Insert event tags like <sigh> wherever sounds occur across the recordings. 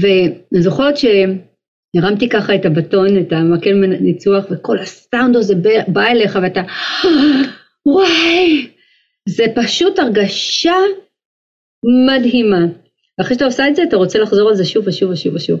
ואני זוכרת שהרמתי ככה את הבטון, את המקל ניצוח, וכל הסאונד הזה בא אליך ואתה, וואי, זה פשוט הרגשה מדהימה. ואחרי שאתה עושה את זה, אתה רוצה לחזור על זה שוב ושוב ושוב ושוב.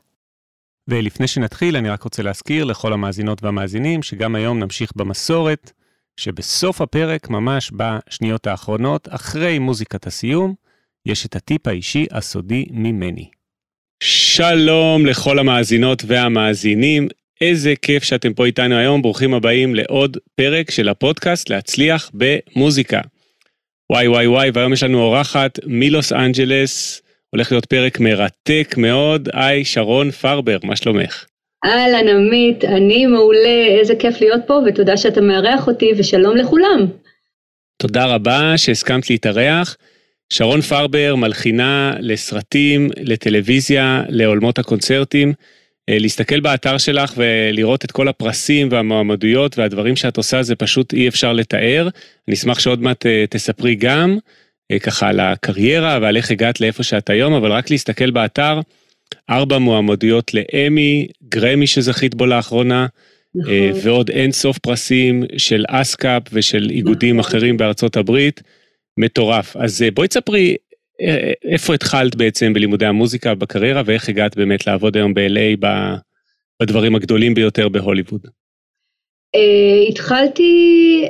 ולפני שנתחיל, אני רק רוצה להזכיר לכל המאזינות והמאזינים שגם היום נמשיך במסורת, שבסוף הפרק, ממש בשניות האחרונות, אחרי מוזיקת הסיום, יש את הטיפ האישי הסודי ממני. שלום לכל המאזינות והמאזינים, איזה כיף שאתם פה איתנו היום, ברוכים הבאים לעוד פרק של הפודקאסט להצליח במוזיקה. וואי וואי וואי, והיום יש לנו אורחת מלוס אנג'לס, הולך להיות פרק מרתק מאוד. היי, שרון פרבר, מה שלומך? אהלן עמית, אני מעולה, איזה כיף להיות פה ותודה שאתה מארח אותי ושלום לכולם. תודה רבה שהסכמת להתארח. שרון פרבר מלחינה לסרטים, לטלוויזיה, לעולמות הקונצרטים. אה, להסתכל באתר שלך ולראות את כל הפרסים והמועמדויות והדברים שאת עושה זה פשוט אי אפשר לתאר. אני אשמח שעוד מעט אה, תספרי גם. אה, ככה על הקריירה ועל איך הגעת לאיפה שאת היום, אבל רק להסתכל באתר, ארבע מועמדויות לאמי, גרמי שזכית בו לאחרונה, נכון. אה, ועוד אין סוף פרסים של אסקאפ ושל איגודים נכון. אחרים בארצות הברית, מטורף. אז אה, בואי תספרי איפה התחלת בעצם בלימודי המוזיקה בקריירה ואיך הגעת באמת לעבוד היום ב-LA בדברים הגדולים ביותר בהוליווד. התחלתי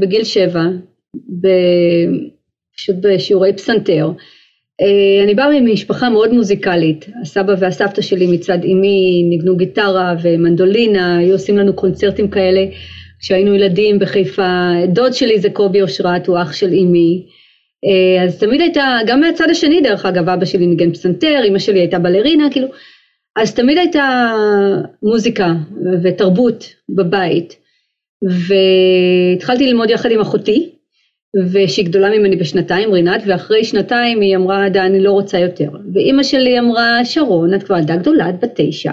בגיל שבע. פשוט בשיעורי פסנתר. אה, אני באה ממשפחה מאוד מוזיקלית, הסבא והסבתא שלי מצד אמי ניגנו גיטרה ומנדולינה, היו עושים לנו קונצרטים כאלה כשהיינו ילדים בחיפה, דוד שלי זה קובי אושרת, הוא אח של אמי, אה, אז תמיד הייתה, גם מהצד השני דרך אגב, אבא שלי ניגן פסנתר, אמא שלי הייתה בלרינה, כאילו, אז תמיד הייתה מוזיקה ותרבות בבית, והתחלתי ללמוד יחד עם אחותי, ושהיא גדולה ממני בשנתיים, רינת, ואחרי שנתיים היא אמרה, דה, אני לא רוצה יותר. ואימא שלי אמרה, שרון, את כבר ילדה גדולה, את בת תשע,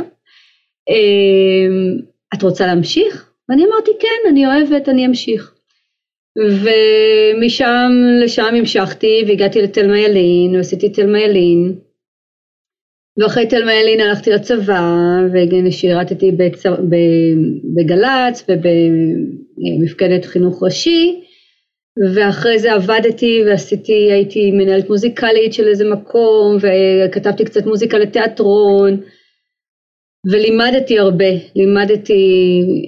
אמ, את רוצה להמשיך? ואני אמרתי, כן, אני אוהבת, אני אמשיך. ומשם לשם המשכתי והגעתי לתלמה ילין, ועשיתי תלמה ילין. ואחרי תלמה ילין הלכתי לצבא, ושירתתי בגל"צ ובמפקדת חינוך ראשי. ואחרי זה עבדתי ועשיתי, הייתי מנהלת מוזיקלית של איזה מקום וכתבתי קצת מוזיקה לתיאטרון ולימדתי הרבה, לימדתי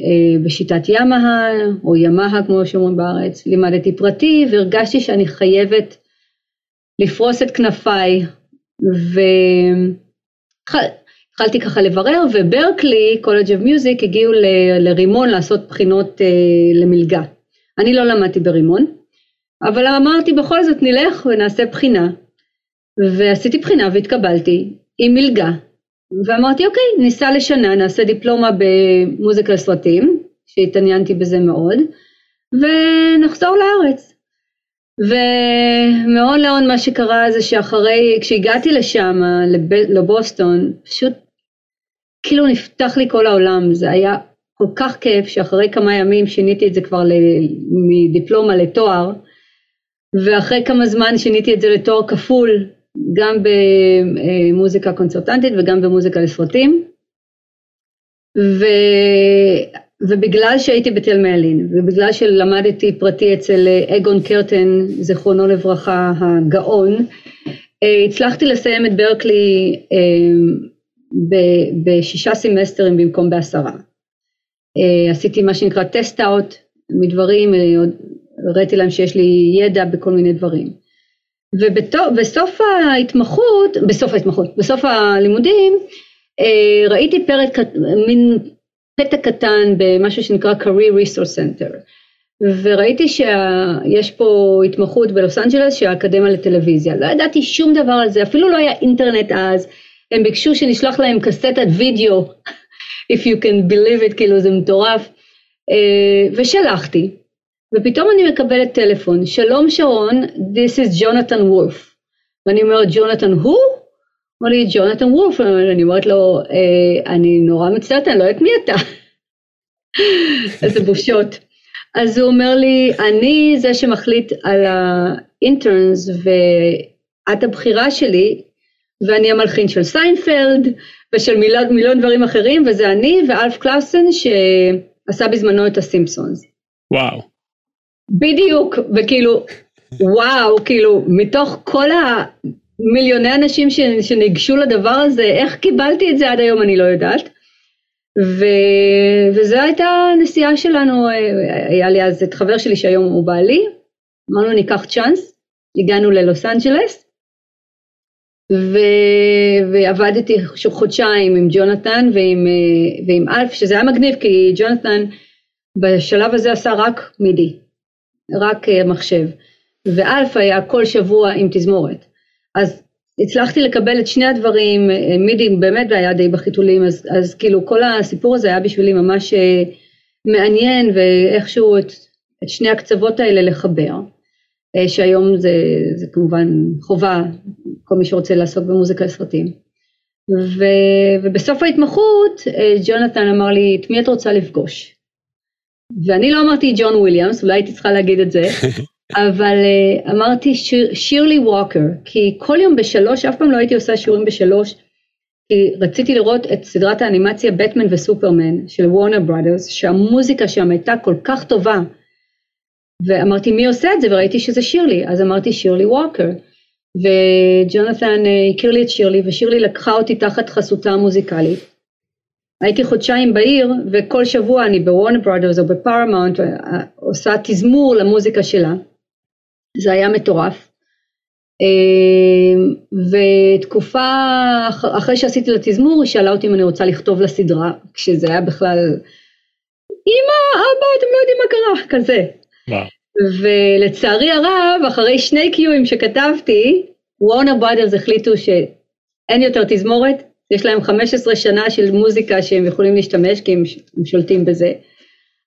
אה, בשיטת ימאה או ימאה כמו שאומרים בארץ, לימדתי פרטי והרגשתי שאני חייבת לפרוס את כנפיי. והתחלתי ככה לברר ו-Berklee College of Music, הגיעו לרימון לעשות בחינות אה, למלגה. אני לא למדתי ברימון, אבל אמרתי בכל זאת נלך ונעשה בחינה. ועשיתי בחינה והתקבלתי עם מלגה. ואמרתי אוקיי, ניסע לשנה, נעשה דיפלומה במוזיקה לסרטים, שהתעניינתי בזה מאוד, ונחזור לארץ. ומאוד לאון מה שקרה זה שאחרי, כשהגעתי לשם, לב, לבוסטון, פשוט כאילו נפתח לי כל העולם, זה היה כל כך כיף שאחרי כמה ימים שיניתי את זה כבר מדיפלומה לתואר, ואחרי כמה זמן שיניתי את זה לתואר כפול, גם במוזיקה קונצרטנטית וגם במוזיקה לסרטים. ו... ובגלל שהייתי בתל מאלין, ובגלל שלמדתי פרטי אצל אגון קרטן, זיכרונו לברכה, הגאון, הצלחתי לסיים את ברקלי בשישה סמסטרים במקום בעשרה. אה, עשיתי מה שנקרא טסט אאוט מדברים, אה, הראיתי להם שיש לי ידע בכל מיני דברים. ובסוף ההתמחות, בסוף ההתמחות, בסוף הלימודים, אה, ראיתי פרק, מין פתק קטן במשהו שנקרא career resource center. וראיתי שיש פה התמחות בלוס אנג'לס של האקדמיה לטלוויזיה. לא ידעתי שום דבר על זה, אפילו לא היה אינטרנט אז. הם ביקשו שנשלח להם קסטת וידאו, if you can believe it, כאילו זה מטורף. אה, ושלחתי, ופתאום אני מקבלת טלפון, שלום שרון, this is ג'ונתן וולף. ואני אומרת, ג'ונתן הוא? אמר לי, ג'ונתן וולף. אני אומרת לו, אה, אני נורא מצטערת, אני לא יודעת מי אתה. <laughs> איזה בושות. אז הוא אומר לי, אני זה שמחליט על ה-interns ואת הבחירה שלי, ואני המלחין של סיינפלד ושל מיליון, מיליון דברים אחרים, וזה אני ואלף קלאוזן שעשה בזמנו את הסימפסונס. וואו. בדיוק, וכאילו, וואו, כאילו, מתוך כל המיליוני אנשים שניגשו לדבר הזה, איך קיבלתי את זה עד היום אני לא יודעת. ו... וזו הייתה הנסיעה שלנו, היה לי אז את חבר שלי שהיום הוא בעלי, אמרנו ניקח צ'אנס, הגענו ללוס אנג'לס. ועבדתי חודשיים עם ג'ונתן ועם, ועם אלף, שזה היה מגניב כי ג'ונתן בשלב הזה עשה רק מידי, רק מחשב, ואלף היה כל שבוע עם תזמורת. אז הצלחתי לקבל את שני הדברים, אה, מידי באמת היה די בחיתולים, אז, אז כאילו כל הסיפור הזה היה בשבילי ממש אה, מעניין ואיכשהו את, את שני הקצוות האלה לחבר, אה, שהיום זה, זה כמובן חובה, כל מי שרוצה לעסוק במוזיקה לסרטים. ו, ובסוף ההתמחות ג'ונתן אמר לי, את מי את רוצה לפגוש? ואני לא אמרתי ג'ון וויליאמס, אולי הייתי צריכה להגיד את זה, <laughs> אבל uh, אמרתי שיר, שירלי ווקר, כי כל יום בשלוש, אף פעם לא הייתי עושה שיעורים בשלוש, כי רציתי לראות את סדרת האנימציה בטמן וסופרמן של וורנר ברודרס, שהמוזיקה שם הייתה כל כך טובה, ואמרתי מי עושה את זה, וראיתי שזה שירלי, אז אמרתי שירלי ווקר, וג'ונתן uh, הכיר לי את שירלי, ושירלי לקחה אותי תחת חסותה המוזיקלית. הייתי חודשיים בעיר, וכל שבוע אני בוורנר ברדרס או בפרמאונט אה, עושה תזמור למוזיקה שלה. זה היה מטורף. אמ, ותקופה אחרי שעשיתי את התזמור היא שאלה אותי אם אני רוצה לכתוב לסדרה, כשזה היה בכלל, אמא, אבא, אתם לא יודעים מה קרה, כזה. ולצערי הרב, אחרי שני קיואים שכתבתי, וורנר ברודרס החליטו שאין יותר תזמורת, יש להם 15 שנה של מוזיקה שהם יכולים להשתמש כי הם שולטים בזה.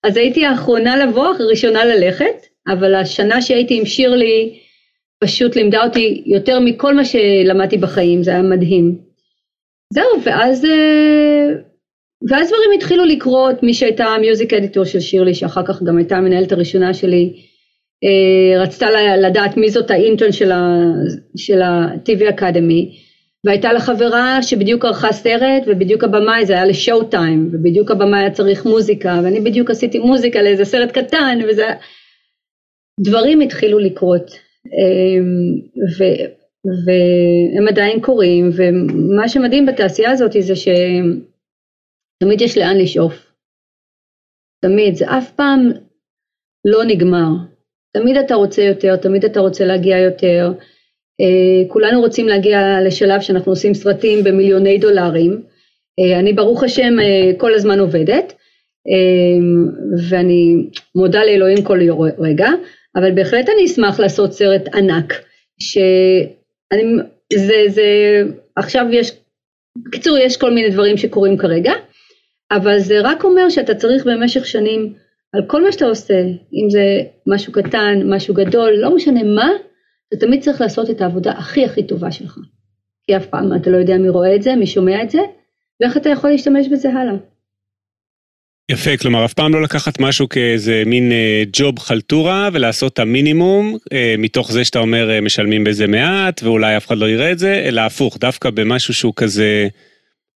אז הייתי האחרונה לבוא, הראשונה ללכת, אבל השנה שהייתי עם שירלי פשוט לימדה אותי יותר מכל מה שלמדתי בחיים, זה היה מדהים. זהו, ואז, אה, ואז דברים התחילו לקרות, מי שהייתה המיוזיק אדיטור של שירלי, שאחר כך גם הייתה המנהלת הראשונה שלי, רצתה לדעת מי זאת האינטרן של ה-TV אקדמי, והייתה לה חברה שבדיוק ערכה סרט, ובדיוק הבמאי זה היה לשואו טיים, ובדיוק הבמאי היה צריך מוזיקה, ואני בדיוק עשיתי מוזיקה לאיזה סרט קטן, וזה... דברים התחילו לקרות, אמ, ו, והם עדיין קורים, ומה שמדהים בתעשייה הזאת זה שתמיד יש לאן לשאוף. תמיד, זה אף פעם לא נגמר. תמיד אתה רוצה יותר, תמיד אתה רוצה להגיע יותר. אה, כולנו רוצים להגיע לשלב שאנחנו עושים סרטים במיליוני דולרים. אה, אני ברוך השם אה, כל הזמן עובדת, ואני מודה לאלוהים כל רגע, אבל בהחלט אני אשמח לעשות סרט ענק, שאני, זה, זה, עכשיו יש, בקיצור יש כל מיני דברים שקורים כרגע, אבל זה רק אומר שאתה צריך במשך שנים על כל מה שאתה עושה, אם זה משהו קטן, משהו גדול, לא משנה מה, אתה תמיד צריך לעשות את העבודה הכי הכי טובה שלך. כי אף פעם אתה לא יודע מי רואה את זה, מי שומע את זה, ואיך אתה יכול להשתמש בזה הלאה. יפה, כלומר אף פעם לא לקחת משהו כאיזה מין אה, ג'וב חלטורה ולעשות את המינימום אה, מתוך זה שאתה אומר אה, משלמים בזה מעט ואולי אף אחד לא יראה את זה, אלא הפוך, דווקא במשהו שהוא כזה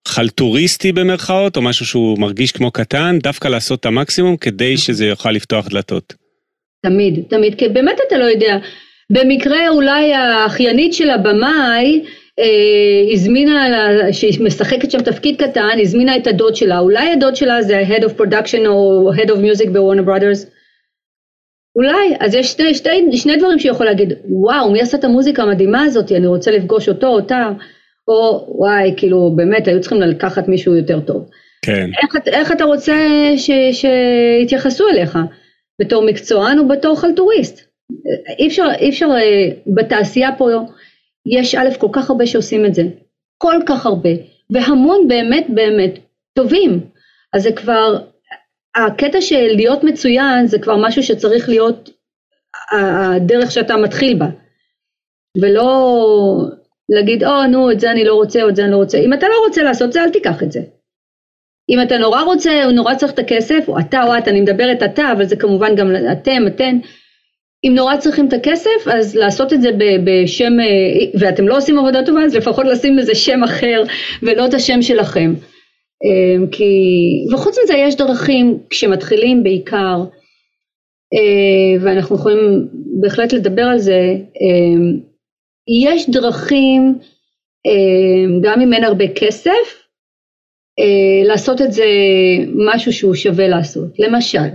חלטוריסטי במרכאות, או משהו שהוא מרגיש כמו קטן, דווקא לעשות את המקסימום כדי שזה יוכל לפתוח דלתות. תמיד, תמיד, כי באמת אתה לא יודע. במקרה אולי האחיינית של הבמאי אה, הזמינה, שהיא משחקת שם תפקיד קטן, הזמינה את הדוד שלה, אולי הדוד שלה זה ה-Head of Production או Head of Music בוורנר ברודרס, אולי, אז יש שני, שני, שני דברים שיכול להגיד, וואו, מי עשה את המוזיקה המדהימה הזאת, אני רוצה לפגוש אותו, אותה, או וואי, כאילו, באמת, היו צריכים לקחת מישהו יותר טוב. כן. איך, איך אתה רוצה שיתייחסו אליך? בתור מקצוען או בתור חלטוריסט. אי אפשר, אי אפשר, אה, בתעשייה פה יש א' כל כך הרבה שעושים את זה, כל כך הרבה, והמון באמת באמת טובים. אז זה כבר, הקטע של להיות מצוין זה כבר משהו שצריך להיות הדרך שאתה מתחיל בה, ולא להגיד, או, נו, את זה אני לא רוצה, או את זה אני לא רוצה. אם אתה לא רוצה לעשות זה, אל תיקח את זה. אם אתה נורא רוצה, או נורא צריך את הכסף, או אתה או את, אני מדברת אתה, אבל זה כמובן גם אתם, אתן, אם נורא צריכים את הכסף, אז לעשות את זה בשם, אה, ואתם לא עושים עבודה טובה, אז לפחות לשים איזה שם אחר, ולא את השם שלכם. אה, כי, וחוץ מזה יש דרכים, כשמתחילים בעיקר, אה, ואנחנו יכולים בהחלט לדבר על זה, יש דרכים, גם אם אין הרבה כסף, לעשות את זה משהו שהוא שווה לעשות. למשל,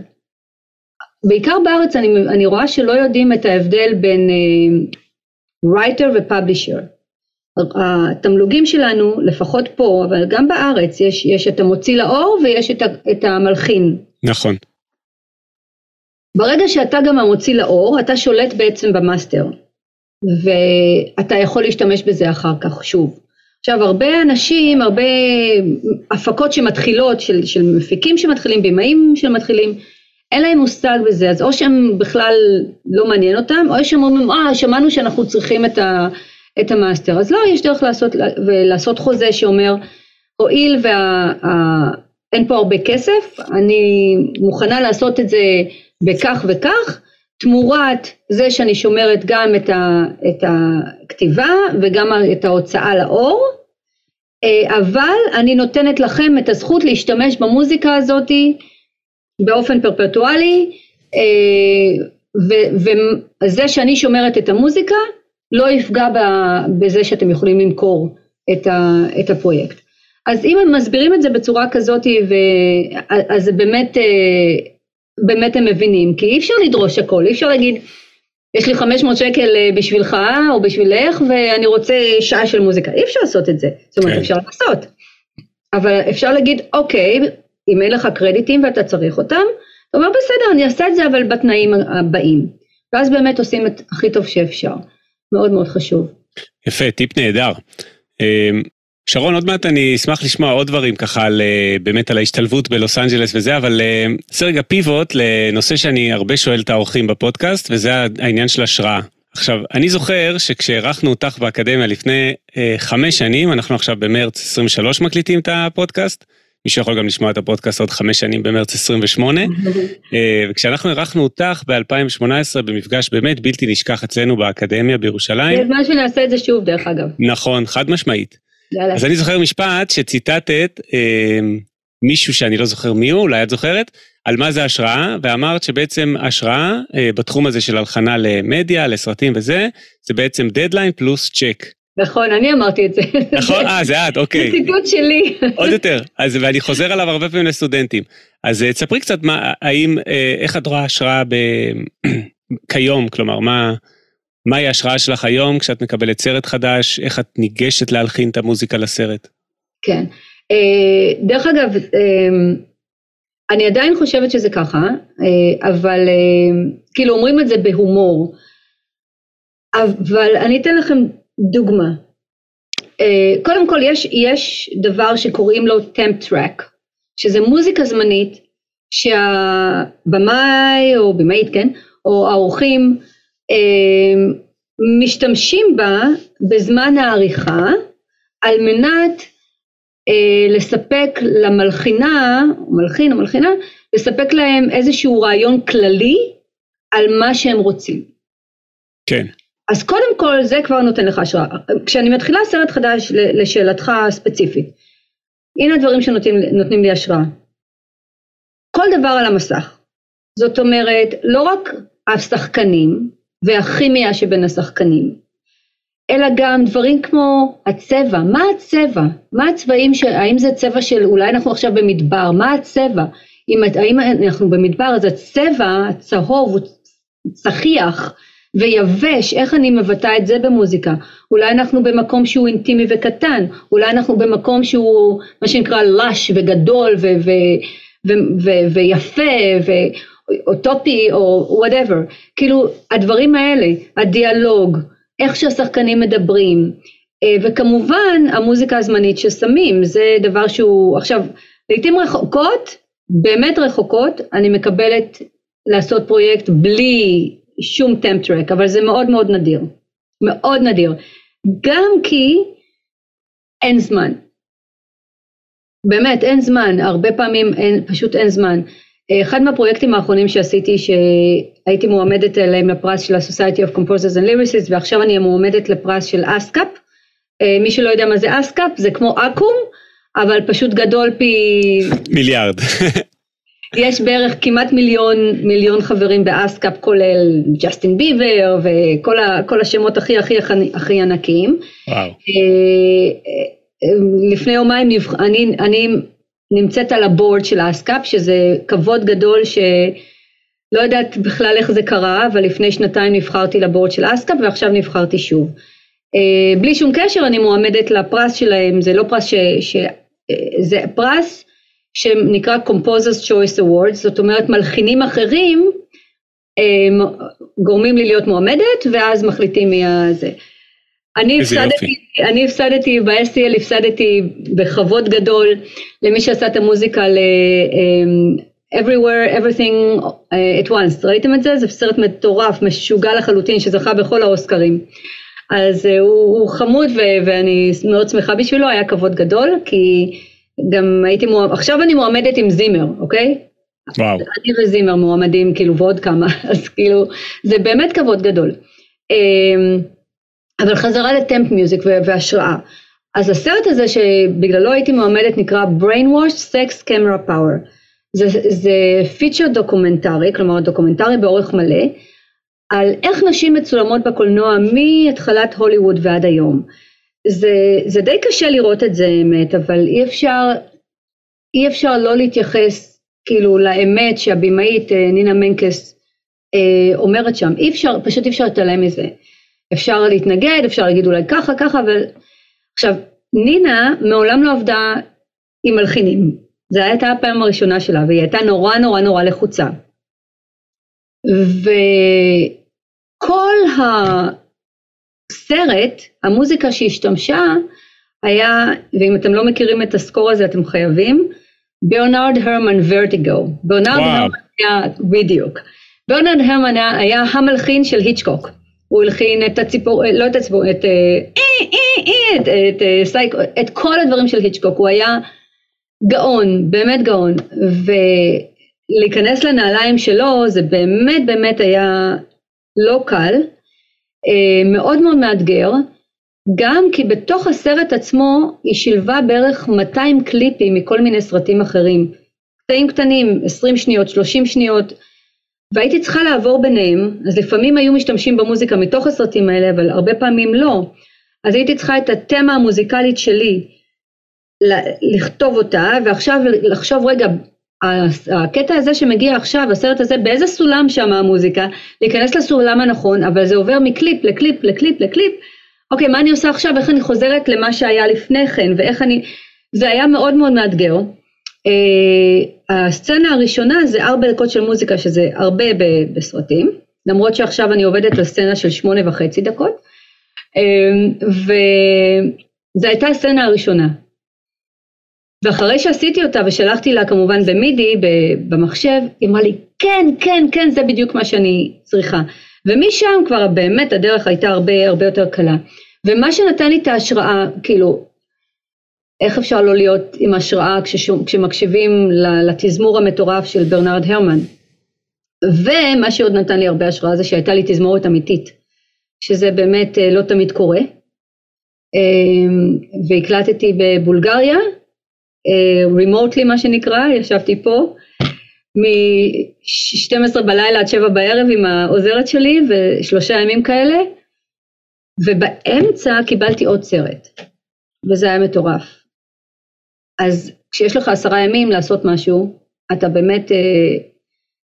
בעיקר בארץ אני, אני רואה שלא יודעים את ההבדל בין רייטר uh, ופאבלישר. התמלוגים שלנו, לפחות פה, אבל גם בארץ, יש, יש את המוציא לאור ויש את, את המלחין. נכון. ברגע שאתה גם המוציא לאור, אתה שולט בעצם במאסטר, ואתה יכול להשתמש בזה אחר כך שוב. עכשיו הרבה אנשים, הרבה הפקות שמתחילות, של, של מפיקים שמתחילים, במאים שמתחילים, אין להם מושג בזה, אז או שהם בכלל לא מעניין אותם, או שהם אומרים, אה, שמענו שאנחנו צריכים את, ה, את המאסטר. אז לא, יש דרך לעשות, ולעשות חוזה שאומר, הואיל ואין פה הרבה כסף, אני מוכנה לעשות את זה בכך וכך, תמורת זה שאני שומרת גם את, ה, את הכתיבה וגם את ההוצאה לאור, אה, אבל אני נותנת לכם את הזכות להשתמש במוזיקה הזאתי באופן פרפטואלי, אה, וזה שאני שומרת את המוזיקה לא יפגע בזה שאתם יכולים למכור את הפרויקט. אז אם הם מסבירים את זה בצורה כזאת, אז זה באמת, אה, באמת הם מבינים, כי אי אפשר לדרוש הכל, אי אפשר להגיד, יש לי 500 שקל אה, בשבילך או בשבילך ואני רוצה שעה של מוזיקה, אי אפשר לעשות את זה, זאת אומרת כן. אפשר לעשות, אבל אפשר להגיד, אוקיי, אם אין לך קרדיטים ואתה צריך אותם, אתה אומר בסדר אני אעשה את זה אבל בתנאים הבאים. ואז באמת עושים את הכי טוב שאפשר. מאוד מאוד חשוב. יפה, טיפ נהדר. שרון, עוד מעט אני אשמח לשמוע עוד דברים ככה על, אה, באמת על ההשתלבות בלוס אנג'לס וזה, אבל נעשה אה, רגע פיבוט לנושא שאני הרבה שואל את האורחים בפודקאסט, וזה העניין של השראה. עכשיו, אני זוכר שכשאירחנו אותך באקדמיה לפני אה, חמש שנים, אנחנו עכשיו במרץ 23 מקליטים את הפודקאסט, מי שיכול גם לשמוע את הפודקאסט עוד חמש שנים במרץ 28. <laughs> אה, וכשאנחנו אירחנו אותך ב-2018 במפגש באמת בלתי נשכח אצלנו באקדמיה בירושלים. זה זמן שנעשה את זה שוב דרך אגב. נכון, חד משמעית. אז אני זוכר משפט שציטטת אה, מישהו שאני לא זוכר מי הוא, אולי את זוכרת, על מה זה השראה, ואמרת שבעצם השראה אה, בתחום הזה של הלחנה למדיה, לסרטים וזה, זה בעצם דדליין פלוס צ'ק. נכון, אני אמרתי את זה. נכון, אה, זה את, אוקיי. זה ציטוט שלי. עוד יותר, אז ואני חוזר עליו הרבה פעמים לסטודנטים. אז אה, תספרי קצת מה, האם, אה, איך את רואה השראה ב... <clears throat> כיום, כלומר, מה, מהי ההשראה שלך היום כשאת מקבלת סרט חדש, איך את ניגשת להלחין את המוזיקה לסרט? כן. אה, דרך אגב, אני עדיין חושבת שזה ככה, אבל כאילו אומרים את זה בהומור. אבל אני אתן לכם דוגמה. קודם כל יש, יש דבר שקוראים לו טמפ טראק, שזה מוזיקה זמנית שהבמאי או במאית, כן, או האורחים משתמשים בה בזמן העריכה על מנת uh, לספק למלחינה, או מלחין או מלחינה, לספק להם איזשהו רעיון כללי על מה שהם רוצים. כן. אז קודם כל זה כבר נותן לך השראה. כשאני מתחילה סרט חדש לשאלתך הספציפית, הנה הדברים שנותנים לי השראה. כל דבר על המסך. זאת אומרת, לא רק השחקנים והכימיה שבין השחקנים, אלא גם דברים כמו הצבע, מה הצבע? מה הצבעים, ש... האם זה צבע של, אולי אנחנו עכשיו במדבר, מה הצבע? אם, האם אנחנו במדבר אז הצבע הצהוב הוא צחיח, ויבש, איך אני מבטא את זה במוזיקה? אולי אנחנו במקום שהוא אינטימי וקטן, אולי אנחנו במקום שהוא מה שנקרא lush וגדול ו- ו- ו- ו- ויפה, אוטופי או whatever, כאילו הדברים האלה, הדיאלוג, איך שהשחקנים מדברים, אה, וכמובן המוזיקה הזמנית ששמים, זה דבר שהוא, עכשיו, לעיתים רחוקות, באמת רחוקות, אני מקבלת לעשות פרויקט בלי שום temp track, אבל זה מאוד מאוד נדיר, מאוד נדיר, גם כי אין זמן, באמת אין זמן, הרבה פעמים אין, פשוט אין זמן. אחד מהפרויקטים האחרונים שעשיתי שהייתי מועמדת אליהם לפרס של ה-Society of Composers and Lyricists ועכשיו אני מועמדת לפרס של אסקאפ. מי שלא יודע מה זה אסקאפ זה כמו אקו"ם אבל פשוט גדול פי... מיליארד. יש בערך כמעט מיליון מיליון חברים באסקאפ כולל ג'סטין ביבר וכל השמות הכי הכי הכי ענקיים. וואו. לפני יומיים אני, אני נמצאת על ה-board של האסקאפ שזה כבוד גדול שלא יודעת בכלל איך זה קרה אבל לפני שנתיים נבחרתי ל-board של האסקאפ ועכשיו נבחרתי שוב. Uh, בלי שום קשר אני מועמדת לפרס שלהם זה לא פרס ש... ש זה פרס שנקרא Composers Choice Awards זאת אומרת מלחינים אחרים um, גורמים לי להיות מועמדת ואז מחליטים מי הזה. אני הפסדתי, אני הפסדתי ב-SEL, הפסדתי בכבוד גדול למי שעשה את המוזיקה ל- um, Everywhere, Everything uh, at Once, ראיתם את זה? זה סרט מטורף, משוגע לחלוטין, שזכה בכל האוסקרים. אז uh, הוא, הוא חמוד ו- ואני מאוד שמחה בשבילו, היה כבוד גדול, כי גם הייתי מועמדת, עכשיו אני מועמדת עם זימר, אוקיי? וואו. אני וזימר מועמדים, כאילו, ועוד כמה, <laughs> אז כאילו, זה באמת כבוד גדול. Um, אבל חזרה ל-temp music והשראה. אז הסרט הזה שבגללו הייתי מועמדת נקרא Brainwashed: Sex Camera Power. זה, זה feature documentary, כלומר דוקומנטרי באורך מלא, על איך נשים מצולמות בקולנוע מהתחלת הוליווד ועד היום. זה, זה די קשה לראות את זה האמת, אבל אי אפשר, אי אפשר לא להתייחס כאילו לאמת שהבמאית נינה מנקס אה, אומרת שם, אי אפשר, פשוט אי אפשר להתעלם מזה. אפשר להתנגד, אפשר להגיד אולי ככה, ככה, אבל... עכשיו, נינה מעולם לא עבדה עם מלחינים. זו הייתה הפעם הראשונה שלה, והיא הייתה נורא נורא נורא לחוצה. וכל הסרט, המוזיקה שהשתמשה, היה, ואם אתם לא מכירים את הסקור הזה אתם חייבים, ברנרד הרמן ורטיגו. ברנרד הרמן היה, בדיוק. ברנרד הרמן היה, היה המלחין של היצ'קוק. הוא הלחין את הציפור, לא את הציפור, את, את, את, סייק, את כל הדברים של היצ'קוק, הוא היה גאון, באמת גאון, ולהיכנס לנעליים שלו זה באמת באמת היה לא קל, מאוד מאוד מאתגר, גם כי בתוך הסרט עצמו היא שילבה בערך 200 קליפים מכל מיני סרטים אחרים, קטעים קטנים, 20 שניות, 30 שניות, והייתי צריכה לעבור ביניהם, אז לפעמים היו משתמשים במוזיקה מתוך הסרטים האלה, אבל הרבה פעמים לא. אז הייתי צריכה את התמה המוזיקלית שלי, לכתוב אותה, ועכשיו לחשוב, רגע, הקטע הזה שמגיע עכשיו, הסרט הזה, באיזה סולם שם המוזיקה, להיכנס לסולם הנכון, אבל זה עובר מקליפ לקליפ לקליפ לקליפ, אוקיי, מה אני עושה עכשיו, איך אני חוזרת למה שהיה לפני כן, ואיך אני, זה היה מאוד מאוד מאתגר. Uh, הסצנה הראשונה זה ארבע דקות של מוזיקה שזה הרבה בסרטים, למרות שעכשיו אני עובדת על סצנה של שמונה וחצי דקות, uh, וזו הייתה הסצנה הראשונה. ואחרי שעשיתי אותה ושלחתי לה כמובן במידי במחשב, היא אמרה לי כן, כן, כן, זה בדיוק מה שאני צריכה. ומשם כבר באמת הדרך הייתה הרבה הרבה יותר קלה. ומה שנתן לי את ההשראה, כאילו, איך אפשר לא להיות עם השראה כשמקשיבים לתזמור המטורף של ברנרד הרמן. ומה שעוד נתן לי הרבה השראה זה שהייתה לי תזמורת אמיתית, שזה באמת לא תמיד קורה. והקלטתי בבולגריה, רימוטלי מה שנקרא, ישבתי פה, מ-12 בלילה עד 7 בערב עם העוזרת שלי ושלושה ימים כאלה, ובאמצע קיבלתי עוד סרט, וזה היה מטורף. אז כשיש לך עשרה ימים לעשות משהו, אתה באמת אה,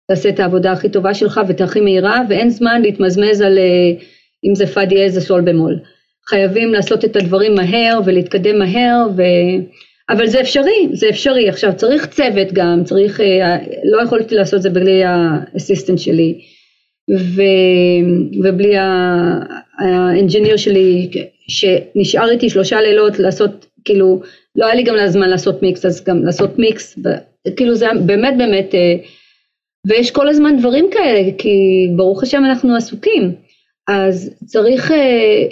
תעשה את העבודה הכי טובה שלך ואת הכי מהירה, ואין זמן להתמזמז על אה, אם זה פא דיאז או סול במול. חייבים לעשות את הדברים מהר ולהתקדם מהר, ו... אבל זה אפשרי, זה אפשרי. עכשיו צריך צוות גם, צריך, אה, לא יכולתי לעשות את זה בלי האסיסטנט שלי, ו, ובלי האנג'יניר שלי, שנשאר איתי שלושה לילות לעשות, כאילו, לא היה לי גם זמן לעשות מיקס, אז גם לעשות מיקס, כאילו זה באמת באמת, אה, ויש כל הזמן דברים כאלה, כי ברוך השם אנחנו עסוקים, אז צריך, אה,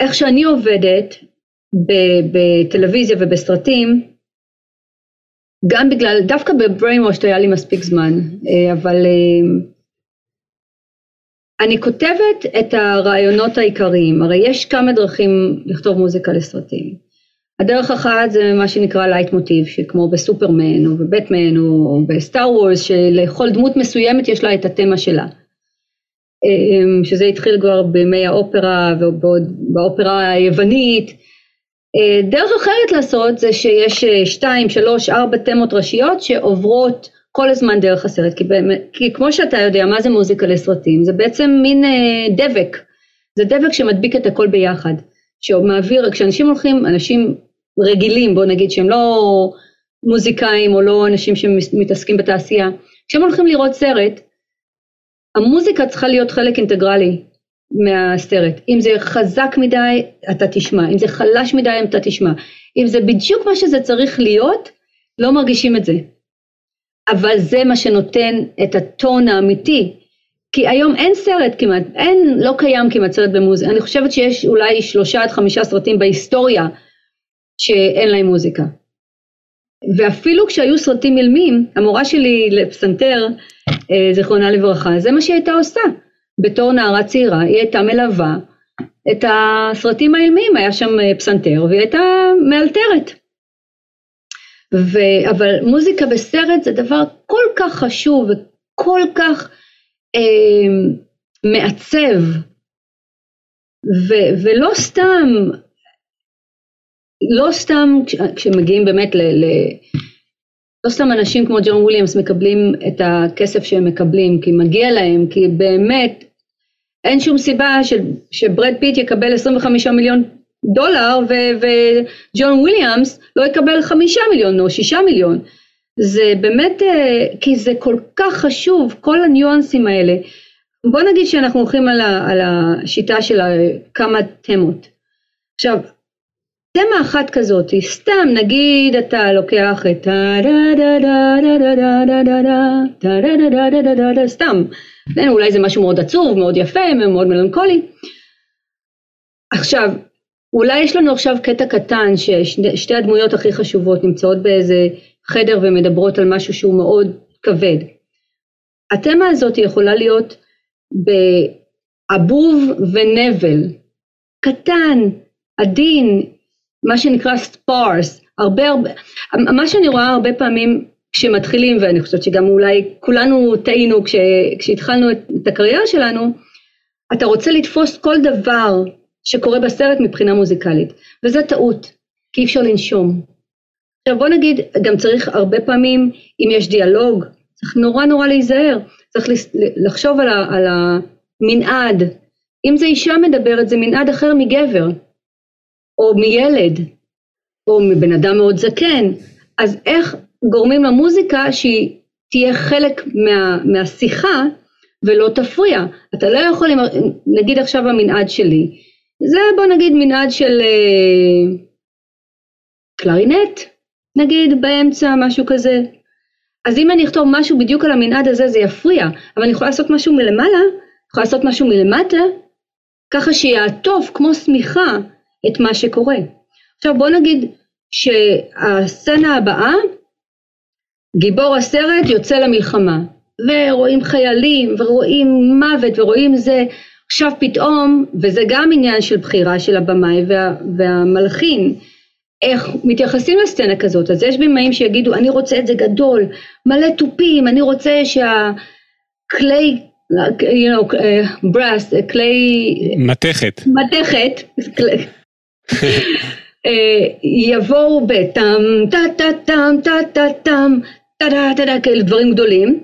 איך שאני עובדת, בטלוויזיה ובסרטים, גם בגלל, דווקא בבריימוושט היה לי מספיק זמן, אה, אבל אה, אני כותבת את הרעיונות העיקריים, הרי יש כמה דרכים לכתוב מוזיקה לסרטים. הדרך אחת זה מה שנקרא לייט מוטיב, שכמו בסופרמן או בבטמן או בסטאר וורס, שלכל דמות מסוימת יש לה את התמה שלה. אה, שזה התחיל כבר בימי האופרה ובאופרה היוונית, אה, דרך אחרת לעשות זה שיש אה, שתיים, שלוש, ארבע תמות ראשיות שעוברות כל הזמן דרך הסרט, כי, באמת, כי כמו שאתה יודע מה זה מוזיקה לסרטים, זה בעצם מין אה, דבק, זה דבק שמדביק את הכל ביחד, שמעביר, כשאנשים הולכים, אנשים רגילים בוא נגיד שהם לא מוזיקאים או לא אנשים שמתעסקים בתעשייה, כשהם הולכים לראות סרט, המוזיקה צריכה להיות חלק אינטגרלי מהסרט. אם זה חזק מדי, אתה תשמע, אם זה חלש מדי, אתה תשמע. אם זה בדיוק מה שזה צריך להיות, לא מרגישים את זה. אבל זה מה שנותן את הטון האמיתי. כי היום אין סרט כמעט, אין, לא קיים כמעט סרט במוזיקה. אני חושבת שיש אולי שלושה עד חמישה סרטים בהיסטוריה שאין להם מוזיקה. ואפילו כשהיו סרטים אילמים, המורה שלי לפסנתר, אה, זיכרונה לברכה, זה מה שהיא הייתה עושה. בתור נערה צעירה היא הייתה מלווה את הסרטים האילמים, היה שם אה, פסנתר והיא הייתה מאלתרת. ו... אבל מוזיקה בסרט זה דבר כל כך חשוב וכל כך אה, מעצב. ו... ולא סתם, לא סתם כש... כשמגיעים באמת ל... ל... לא סתם אנשים כמו ג'ון וויליאמס מקבלים את הכסף שהם מקבלים כי מגיע להם, כי באמת אין שום סיבה ש, שברד פיט יקבל 25 מיליון דולר וג'ון וויליאמס לא יקבל חמישה מיליון או שישה מיליון. זה באמת, אה, כי זה כל כך חשוב, כל הניואנסים האלה. בוא נגיד שאנחנו הולכים על, ה, על השיטה של כמה תמות. עכשיו, תמה אחת כזאת, סתם נגיד אתה לוקח את סתם, אולי זה משהו מאוד עצוב, מאוד יפה, מאוד מלנכולי. עכשיו, אולי יש לנו עכשיו קטע קטן ששתי הדמויות הכי חשובות נמצאות באיזה חדר ומדברות על משהו שהוא מאוד כבד. התמה הזאת יכולה להיות באבוב ונבל, קטן, עדין, מה שנקרא ספארס, הרבה הרבה, מה שאני רואה הרבה פעמים כשמתחילים, ואני חושבת שגם אולי כולנו טעינו כש, כשהתחלנו את הקריירה שלנו, אתה רוצה לתפוס כל דבר שקורה בסרט מבחינה מוזיקלית, וזה טעות, כי אי אפשר לנשום. עכשיו בוא נגיד, גם צריך הרבה פעמים, אם יש דיאלוג, צריך נורא נורא להיזהר, צריך לחשוב על, ה, על המנעד, אם זה אישה מדברת זה מנעד אחר מגבר, או מילד, או מבן אדם מאוד זקן, אז איך גורמים למוזיקה שהיא תהיה חלק מה, מהשיחה ולא תפריע. אתה לא יכול, נגיד עכשיו המנעד שלי, זה בוא נגיד מנעד של אה, קלרינט, נגיד באמצע, משהו כזה. אז אם אני אכתוב משהו בדיוק על המנעד הזה זה יפריע, אבל אני יכולה לעשות משהו מלמעלה, יכולה לעשות משהו מלמטה, ככה שיעטוף כמו שמיכה את מה שקורה. עכשיו בוא נגיד שהסצנה הבאה, גיבור הסרט יוצא למלחמה, ורואים חיילים ורואים מוות ורואים זה, עכשיו פתאום, וזה גם עניין של בחירה של הבמאי וה, והמלחין, איך מתייחסים לסצנה כזאת, אז יש במאים שיגידו אני רוצה את זה גדול, מלא תופים, אני רוצה שהכלי you know, brass, כלי... מתכת. מתכת, <laughs> אה, יבואו בטם, טה טה טם, טה טה טם, טה טה טה טה, כאלה דברים גדולים,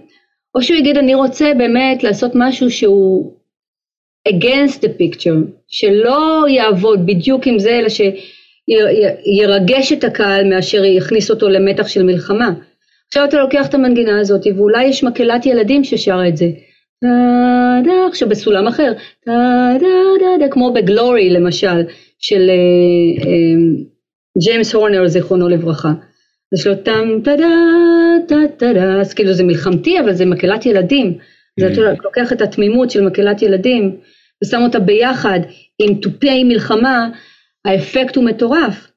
או שהוא יגיד אני רוצה באמת לעשות משהו שהוא against the picture, שלא יעבוד בדיוק עם זה, אלא ירגש את הקהל מאשר יכניס אותו למתח של מלחמה. עכשיו אתה לוקח את המנגינה הזאת ואולי יש מקהלת ילדים ששרה את זה. עכשיו בסולם אחר, כמו בגלורי למשל, של אה, אה, ג'יימס הורנר זיכרונו לברכה. יש לו טם טה דה טה טה דה, אז כאילו זה מלחמתי אבל זה מקהלת ילדים. זה אתה לוקח את התמימות של מקהלת ילדים ושם אותה ביחד עם תופי מלחמה, האפקט הוא מטורף.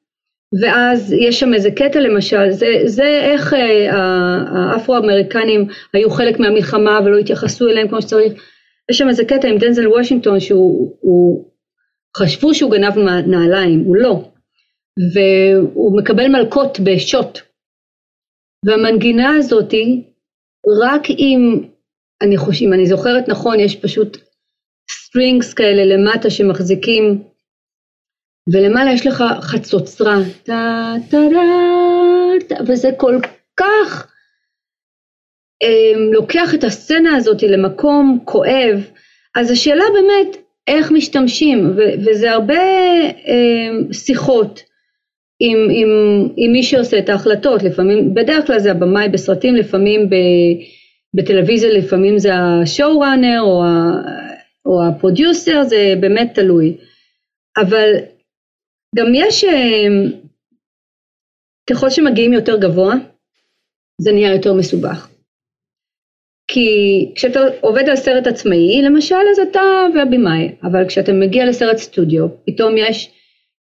ואז יש שם איזה קטע למשל, זה, זה איך אה, האפרו-אמריקנים היו חלק מהמלחמה ולא התייחסו אליהם כמו שצריך. יש שם איזה קטע עם דנזל וושינגטון שהוא הוא, חשבו שהוא גנב נעליים, הוא לא. והוא מקבל מלקות בשוט. והמנגינה הזאתי, רק אם, אני חושב, אם אני זוכרת נכון, יש פשוט strings כאלה למטה שמחזיקים ולמעלה יש לך חצוצרה, טה טה טה, וזה כל כך אה, לוקח את הסצנה הזאת למקום כואב, אז השאלה באמת איך משתמשים, ו- וזה הרבה אה, שיחות עם, עם, עם מי שעושה את ההחלטות, לפעמים, בדרך כלל זה הבמאי בסרטים, לפעמים ב, בטלוויזיה, לפעמים זה השואו ראנר או, או הפרודיוסר, זה באמת תלוי. אבל גם יש, אה, ככל שמגיעים יותר גבוה, זה נהיה יותר מסובך. כי כשאתה עובד על סרט עצמאי, למשל, אז אתה והבמאי, אבל כשאתה מגיע לסרט סטודיו, פתאום יש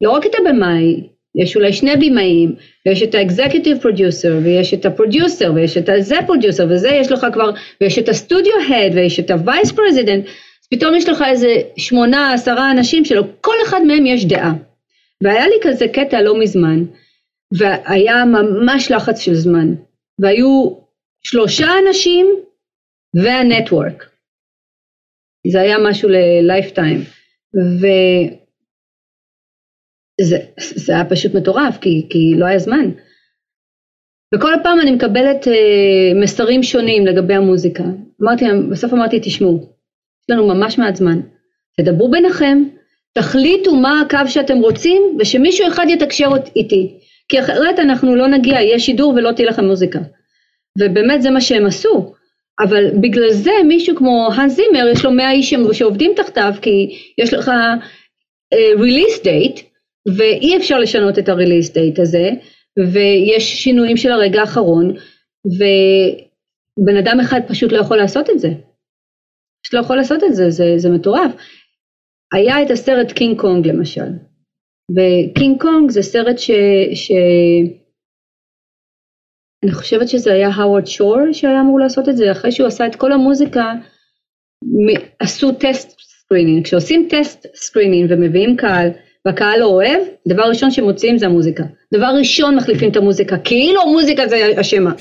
לא רק את הבמאי, יש אולי שני במאים, ויש את ה-executive producer, ויש את ה-producer, ויש את הזה producer, וזה יש לך כבר, ויש את הסטודיו הד, ויש את ה-vice president, אז פתאום יש לך איזה שמונה, עשרה אנשים שלו, כל אחד מהם יש דעה. והיה לי כזה קטע לא מזמן, והיה ממש לחץ של זמן, והיו שלושה אנשים והנטוורק. זה היה משהו ללייפטיים, זה היה פשוט מטורף, כי, כי לא היה זמן. וכל פעם אני מקבלת uh, מסרים שונים לגבי המוזיקה. אמרתי, בסוף אמרתי, תשמעו, יש לנו ממש מעט זמן, תדברו ביניכם, תחליטו מה הקו שאתם רוצים ושמישהו אחד יתקשר איתי כי אחרת אנחנו לא נגיע, יהיה שידור ולא תהיה לכם מוזיקה ובאמת זה מה שהם עשו אבל בגלל זה מישהו כמו האן זימר יש לו מאה איש שעובדים תחתיו כי יש לך ריליס uh, דייט ואי אפשר לשנות את דייט הזה ויש שינויים של הרגע האחרון ובן אדם אחד פשוט לא יכול לעשות את זה. פשוט לא יכול לעשות את זה, זה, זה מטורף. היה את הסרט קינג קונג למשל, וקינג קונג זה סרט ש... ש... אני חושבת שזה היה האוורד שור שהיה אמור לעשות את זה, אחרי שהוא עשה את כל המוזיקה, עשו test screening, כשעושים test screening ומביאים קהל, והקהל לא אוהב, דבר ראשון שמוציאים זה המוזיקה. דבר ראשון מחליפים את המוזיקה, כאילו המוזיקה זה אשמה.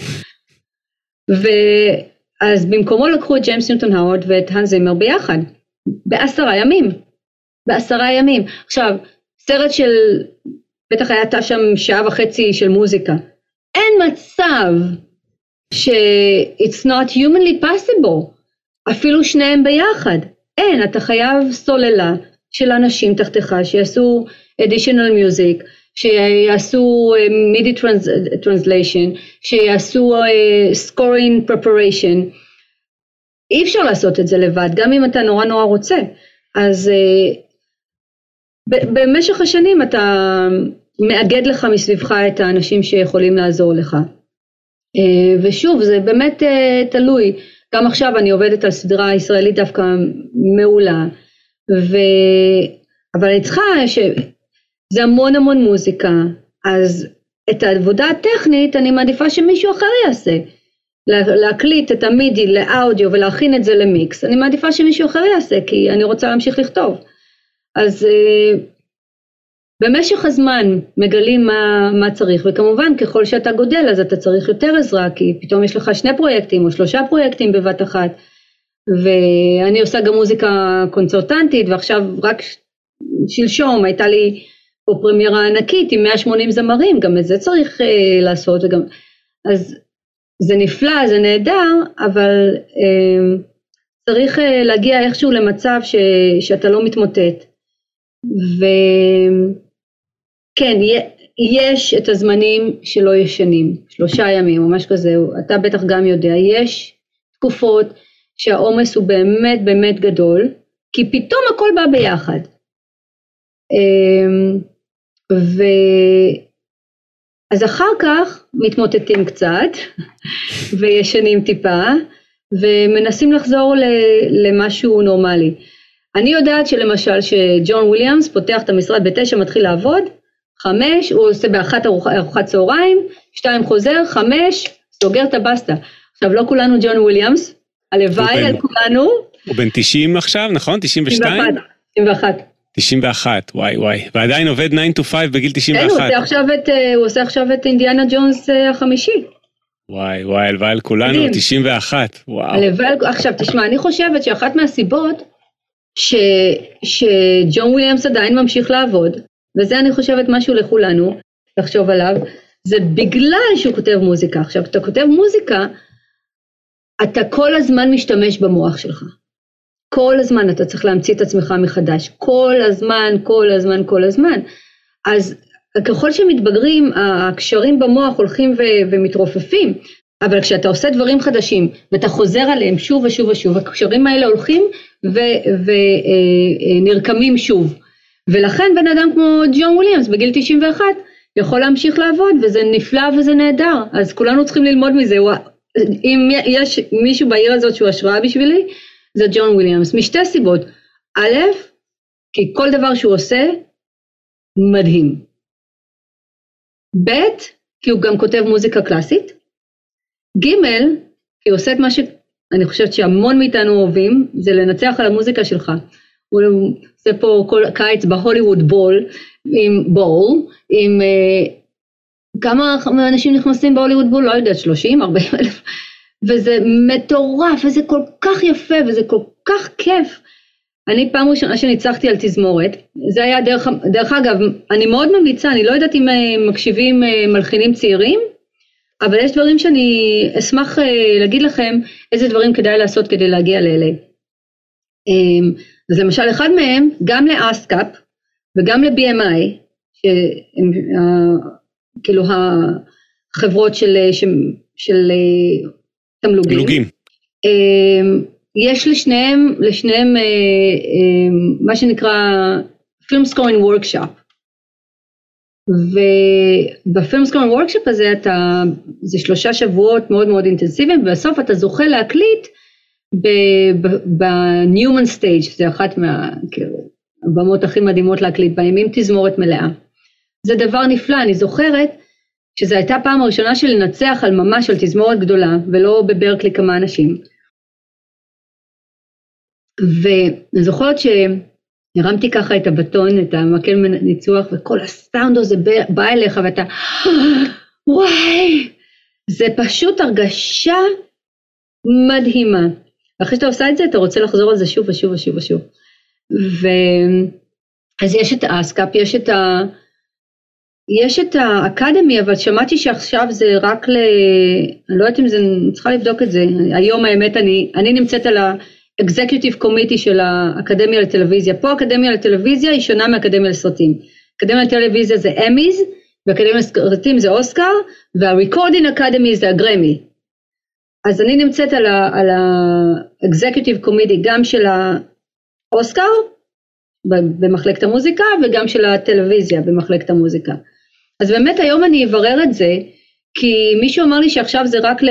ואז במקומו לקחו את ג'יימס ניוטון האוורד ואת האן זימר ביחד, בעשרה ימים. בעשרה ימים. עכשיו, סרט של, בטח הייתה שם שעה וחצי של מוזיקה. אין מצב ש- it's not humanly possible, אפילו שניהם ביחד. אין, אתה חייב סוללה של אנשים תחתיך שיעשו additional music, שיעשו MIDI trans- translation, שיעשו uh, scoring preparation. אי אפשר לעשות את זה לבד, גם אם אתה נורא נורא רוצה. אז uh, במשך השנים אתה מאגד לך מסביבך את האנשים שיכולים לעזור לך. אה, ושוב, זה באמת אה, תלוי. גם עכשיו אני עובדת על סדרה ישראלית דווקא מעולה, ו... אבל אני צריכה, ש... זה המון המון מוזיקה, אז את העבודה הטכנית אני מעדיפה שמישהו אחר יעשה. להקליט את המידי לאודיו ולהכין את זה למיקס, אני מעדיפה שמישהו אחר יעשה, כי אני רוצה להמשיך לכתוב. אז uh, במשך הזמן מגלים מה, מה צריך, וכמובן ככל שאתה גודל אז אתה צריך יותר עזרה, כי פתאום יש לך שני פרויקטים או שלושה פרויקטים בבת אחת, ואני עושה גם מוזיקה קונצרטנטית, ועכשיו רק שלשום הייתה לי פה פרמיירה ענקית עם 180 זמרים, גם את זה צריך uh, לעשות, וגם, אז זה נפלא, זה נהדר, אבל uh, צריך uh, להגיע איכשהו למצב ש, שאתה לא מתמוטט. ו... כן, יש את הזמנים שלא ישנים, שלושה ימים או משהו כזה, אתה בטח גם יודע, יש תקופות שהעומס הוא באמת באמת גדול, כי פתאום הכל בא ביחד. אמ, ו... אז אחר כך מתמוטטים קצת <laughs> וישנים טיפה ומנסים לחזור למשהו נורמלי. אני יודעת שלמשל שג'ון וויליאמס פותח את המשרד בתשע מתחיל לעבוד, חמש הוא עושה באחת ארוחת צהריים, שתיים חוזר, חמש סוגר את הבסטה. עכשיו לא כולנו ג'ון וויליאמס, הלוואי על כולנו. הוא בן 90 עכשיו נכון? 92? 91. 91, וואי וואי, ועדיין עובד 9 to 5 בגיל 91. כן, הוא עושה עכשיו את, אה, הוא עושה עכשיו את אינדיאנה ג'ונס אה, החמישי. וואי וואי, הלוואי על כולנו, 91, וואו. הלוואי, עכשיו תשמע, אני חושבת שאחת מהסיבות ש, שג'ון וויליאמס עדיין ממשיך לעבוד, וזה אני חושבת משהו לכולנו לחשוב עליו, זה בגלל שהוא כותב מוזיקה. עכשיו, כשאתה כותב מוזיקה, אתה כל הזמן משתמש במוח שלך. כל הזמן אתה צריך להמציא את עצמך מחדש, כל הזמן, כל הזמן, כל הזמן. אז ככל שמתבגרים, הקשרים במוח הולכים ו- ומתרופפים, אבל כשאתה עושה דברים חדשים ואתה חוזר עליהם שוב ושוב ושוב, הקשרים האלה הולכים ונרקמים שוב. ולכן בן אדם כמו ג'ון וויליאמס בגיל 91 יכול להמשיך לעבוד וזה נפלא וזה נהדר, אז כולנו צריכים ללמוד מזה. אם יש מישהו בעיר הזאת שהוא השראה בשבילי, זה ג'ון וויליאמס, משתי סיבות. א', כי כל דבר שהוא עושה, מדהים. ב', כי הוא גם כותב מוזיקה קלאסית. ג', כי הוא עושה את מה שאני חושבת שהמון מאיתנו אוהבים, זה לנצח על המוזיקה שלך. הוא עושה פה כל קיץ בהוליווד בול, עם בול, עם uh, כמה אנשים נכנסים בהוליווד בול? לא יודעת, 30, 40 אלף. וזה מטורף, וזה כל כך יפה, וזה כל כך כיף. אני פעם ראשונה שניצחתי על תזמורת, זה היה דרך, דרך אגב, אני מאוד ממליצה, אני לא יודעת אם אה, מקשיבים אה, מלחינים צעירים, אבל יש דברים שאני אשמח אה, להגיד לכם איזה דברים כדאי לעשות כדי להגיע לאלה. אמ, אז למשל אחד מהם, גם ל ASCAP וגם ל-BMI, כאילו החברות של, של, של תמלוגים. תמלוגים. אמ, יש לשניהם, לשניהם אה, אמ, מה שנקרא film scoring workshop. וב film scoring workshop הזה אתה, זה שלושה שבועות מאוד מאוד אינטנסיביים, ובסוף אתה זוכה להקליט בניומן סטייג', זה אחת מהבמות כאילו, הכי מדהימות להקליט בהם, עם תזמורת מלאה. זה דבר נפלא, אני זוכרת שזו הייתה הפעם הראשונה של לנצח על ממש על תזמורת גדולה, ולא בברקלי כמה אנשים. ואני זוכרת שהרמתי ככה את הבטון, את המקל ניצוח, וכל הסאונד הזה בא אליך ואתה, וואי, זה פשוט הרגשה מדהימה. ואחרי שאתה עושה את זה, אתה רוצה לחזור על זה שוב ושוב ושוב ושוב. ו... אז יש את האסקאפ, יש את ה... יש את האקדמי, אבל שמעתי שעכשיו זה רק ל... אני לא יודעת אם זה, אני צריכה לבדוק את זה. היום האמת, אני, אני נמצאת על ה-executive committee של האקדמיה לטלוויזיה. פה האקדמיה לטלוויזיה היא שונה מאקדמיה לסרטים. אקדמיה לטלוויזיה זה אמיז, ואקדמיה לסרטים זה אוסקר, וה-recording academy זה הגרמי. אז אני נמצאת על ה-executive committee גם של האוסקר, במחלקת המוזיקה, וגם של הטלוויזיה במחלקת המוזיקה. אז באמת היום אני אברר את זה, כי מישהו אמר לי שעכשיו זה רק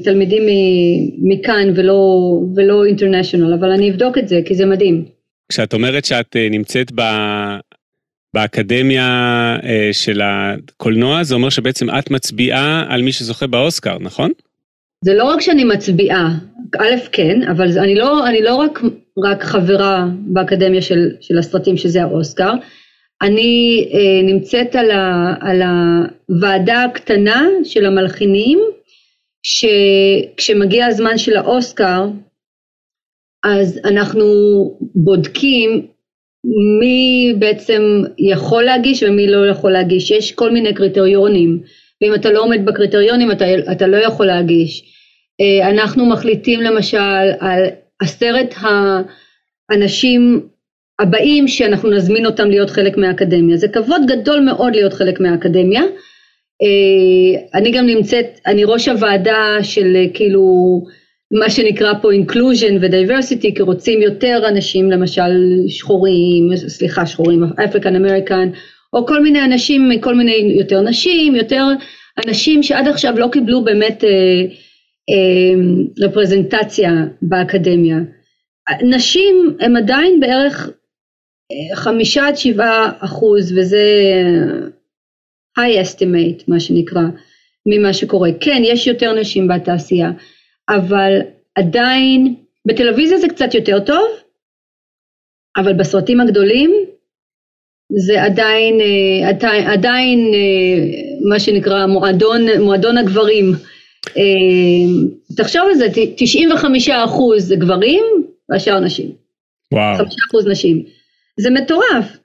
לתלמידים מכאן ולא, ולא אינטרנשיונל, אבל אני אבדוק את זה כי זה מדהים. כשאת אומרת שאת אה, נמצאת ב... באקדמיה אה, של הקולנוע, זה אומר שבעצם את מצביעה על מי שזוכה באוסקר, נכון? זה לא רק שאני מצביעה, א' כן, אבל אני לא, אני לא רק, רק חברה באקדמיה של, של הסרטים שזה האוסקר, אני אה, נמצאת על, ה, על הוועדה הקטנה של המלחינים, שכשמגיע הזמן של האוסקר, אז אנחנו בודקים מי בעצם יכול להגיש ומי לא יכול להגיש, יש כל מיני קריטריונים, ואם אתה לא עומד בקריטריונים אתה, אתה לא יכול להגיש. אה, אנחנו מחליטים למשל על עשרת האנשים הבאים שאנחנו נזמין אותם להיות חלק מהאקדמיה. זה כבוד גדול מאוד להיות חלק מהאקדמיה. אני גם נמצאת, אני ראש הוועדה של כאילו מה שנקרא פה inclusion ו-diversity, כי רוצים יותר אנשים, למשל שחורים, סליחה שחורים, אפריקן אמריקן, או כל מיני אנשים, כל מיני, יותר נשים, יותר אנשים שעד עכשיו לא קיבלו באמת אה, אה, רפרזנטציה באקדמיה. נשים הם עדיין בערך אה, חמישה עד שבעה אחוז, וזה high estimate מה שנקרא, ממה שקורה. כן, יש יותר נשים בתעשייה. אבל עדיין, בטלוויזיה זה קצת יותר טוב, אבל בסרטים הגדולים זה עדיין, אה, עדיין, עדיין אה, מה שנקרא מועדון, מועדון הגברים. אה, תחשוב על זה, 95 אחוז זה גברים והשאר נשים. וואו. 5 אחוז נשים. זה מטורף,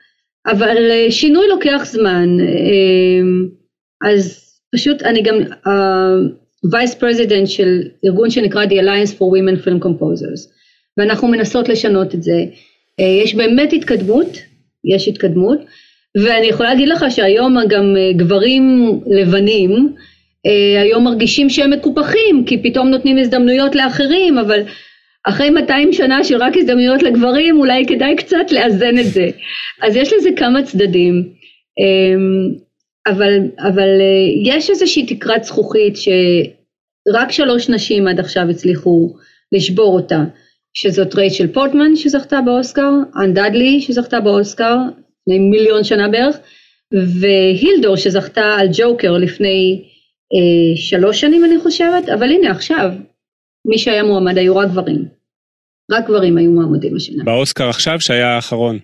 אבל שינוי לוקח זמן. אז פשוט אני גם, vice president של ארגון שנקרא The Alliance for Women Film Composers ואנחנו מנסות לשנות את זה. אה, יש באמת התקדמות, יש התקדמות ואני יכולה להגיד לך שהיום גם אה, גברים לבנים אה, היום מרגישים שהם מקופחים כי פתאום נותנים הזדמנויות לאחרים אבל אחרי 200 שנה של רק הזדמנויות לגברים אולי כדאי קצת לאזן את זה אז יש לזה כמה צדדים אבל, אבל יש איזושהי תקרת זכוכית שרק שלוש נשים עד עכשיו הצליחו לשבור אותה, שזאת רייצ'ל פורטמן שזכתה באוסקר, אנ דאדלי שזכתה באוסקר לפני מיליון שנה בערך, והילדור שזכתה על ג'וקר לפני אה, שלוש שנים אני חושבת, אבל הנה עכשיו, מי שהיה מועמד היו רק גברים. רק גברים היו מועמדים השנה. באוסקר עכשיו שהיה האחרון.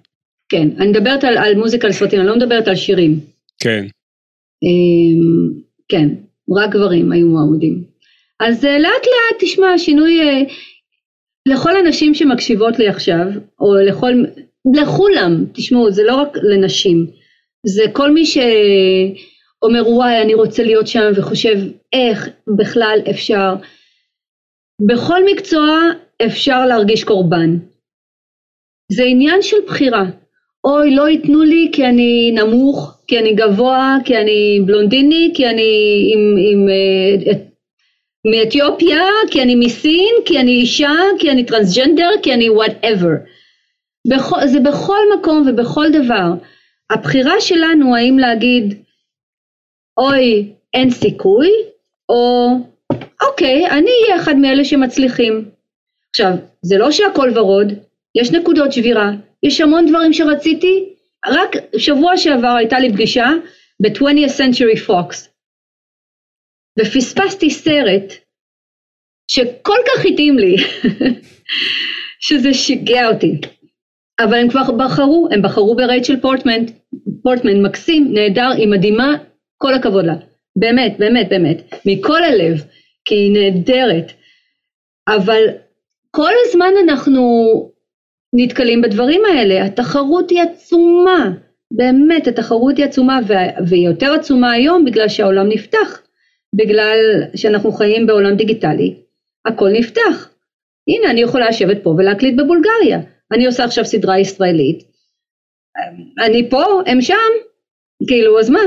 כן, אני מדברת על, על מוזיקה לסרטים, אני לא מדברת על שירים. כן. אמ, כן, רק גברים היו מועמדים. אז אה, לאט לאט תשמע, שינוי, אה, לכל הנשים שמקשיבות לי עכשיו, או לכל, לכולם, תשמעו, זה לא רק לנשים, זה כל מי שאומר וואי אני רוצה להיות שם וחושב איך בכלל אפשר, בכל מקצוע אפשר להרגיש קורבן. זה עניין של בחירה. אוי לא ייתנו לי כי אני נמוך, כי אני גבוה, כי אני בלונדיני, כי אני עם, עם, אה, מאתיופיה, כי אני מסין, כי אני אישה, כי אני טרנסג'נדר, כי אני whatever. זה בכל מקום ובכל דבר. הבחירה שלנו האם להגיד אוי אין סיכוי, או אוקיי אני אהיה אחד מאלה שמצליחים. עכשיו זה לא שהכל ורוד, יש נקודות שבירה, יש המון דברים שרציתי, רק שבוע שעבר הייתה לי פגישה ב-20th Century Fox. ופספסתי סרט שכל כך התאים לי <laughs> שזה שיגע אותי. אבל הם כבר בחרו, הם בחרו ברייצ'ל פורטמן, פורטמן מקסים, נהדר, היא מדהימה, כל הכבוד לה, באמת, באמת, באמת, מכל הלב, כי היא נהדרת, אבל כל הזמן אנחנו נתקלים בדברים האלה, התחרות היא עצומה, באמת התחרות היא עצומה והיא יותר עצומה היום בגלל שהעולם נפתח, בגלל שאנחנו חיים בעולם דיגיטלי, הכל נפתח. הנה אני יכולה לשבת פה ולהקליט בבולגריה, אני עושה עכשיו סדרה ישראלית, אני פה, הם שם, כאילו אז מה?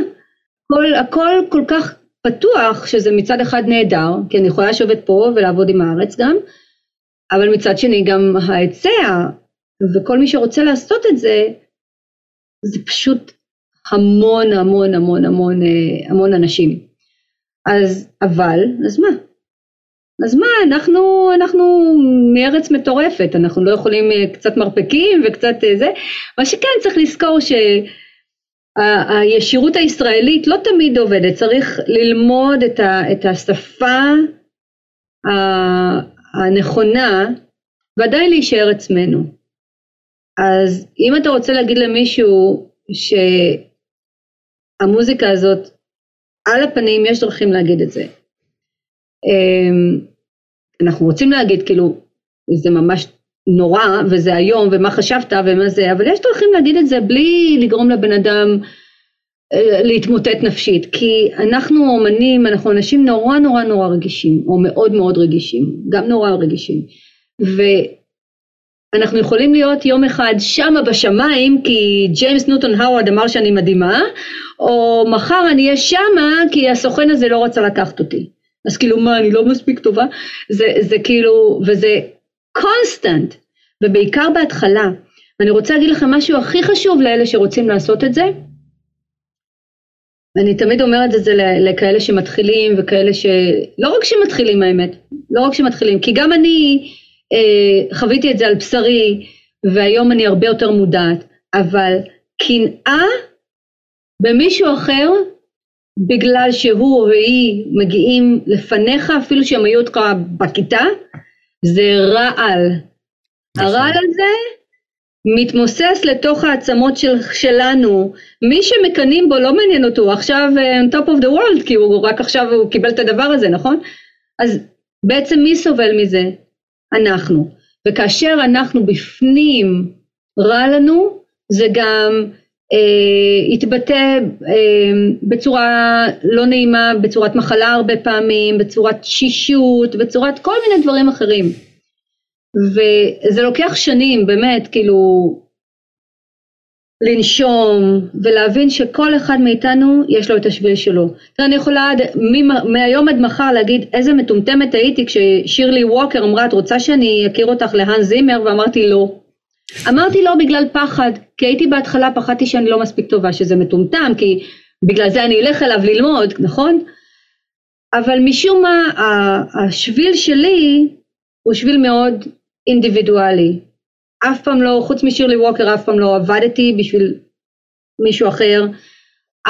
כל, הכל כל כך פתוח שזה מצד אחד נהדר, כי אני יכולה לשבת פה ולעבוד עם הארץ גם, אבל מצד שני גם ההיצע וכל מי שרוצה לעשות את זה, זה פשוט המון המון המון המון אה, המון אנשים. אז אבל, אז מה? אז מה, אנחנו, אנחנו מארץ מטורפת, אנחנו לא יכולים אה, קצת מרפקים וקצת אה, זה, מה שכן צריך לזכור שהישירות הישראלית לא תמיד עובדת, צריך ללמוד את, ה, את השפה הנכונה ועדיין להישאר עצמנו. אז אם אתה רוצה להגיד למישהו שהמוזיקה הזאת על הפנים, יש דרכים להגיד את זה. אמ, אנחנו רוצים להגיד כאילו זה ממש נורא וזה היום ומה חשבת ומה זה, אבל יש דרכים להגיד את זה בלי לגרום לבן אדם להתמוטט נפשית, כי אנחנו אומנים, אנחנו אנשים נורא נורא נורא רגישים, או מאוד מאוד רגישים, גם נורא רגישים, ו... אנחנו יכולים להיות יום אחד שמה בשמיים כי ג'יימס נוטון האווארד אמר שאני מדהימה, או מחר אני אהיה שמה כי הסוכן הזה לא רצה לקחת אותי. אז כאילו מה, אני לא מספיק טובה? זה, זה כאילו, וזה קונסטנט, ובעיקר בהתחלה. ואני רוצה להגיד לכם משהו הכי חשוב לאלה שרוצים לעשות את זה. אני תמיד אומרת את זה לכאלה שמתחילים וכאלה ש... לא רק שמתחילים האמת, לא רק שמתחילים, כי גם אני אה, חוויתי את זה על בשרי, והיום אני הרבה יותר מודעת, אבל קנאה במישהו אחר, בגלל שהוא או היא מגיעים לפניך, אפילו שהם היו אותך בכיתה, זה רעל. נכון. הרעל הזה מתמוסס לתוך העצמות של, שלנו, מי שמקנאים בו לא מעניין אותו, עכשיו uh, on top of the world, כי הוא רק עכשיו הוא קיבל את הדבר הזה, נכון? אז בעצם מי סובל מזה? אנחנו. וכאשר אנחנו בפנים רע לנו, זה גם אה, יתבטא אה, בצורה לא נעימה, בצורת מחלה הרבה פעמים, בצורת שישות, בצורת כל מיני דברים אחרים. וזה לוקח שנים באמת כאילו לנשום ולהבין שכל אחד מאיתנו יש לו את השביל שלו. תראה, אני יכולה עד, מהיום עד מחר להגיד איזה מטומטמת הייתי כששירלי ווקר אמרה את רוצה שאני אכיר אותך להאן זימר ואמרתי לא. אמרתי לא בגלל פחד, כי הייתי בהתחלה פחדתי שאני לא מספיק טובה, שזה מטומטם, כי בגלל זה אני אלך אליו ללמוד, נכון? אבל משום מה השביל שלי הוא שביל מאוד אינדיבידואלי. אף פעם לא, חוץ משירלי ווקר, אף פעם לא עבדתי בשביל מישהו אחר.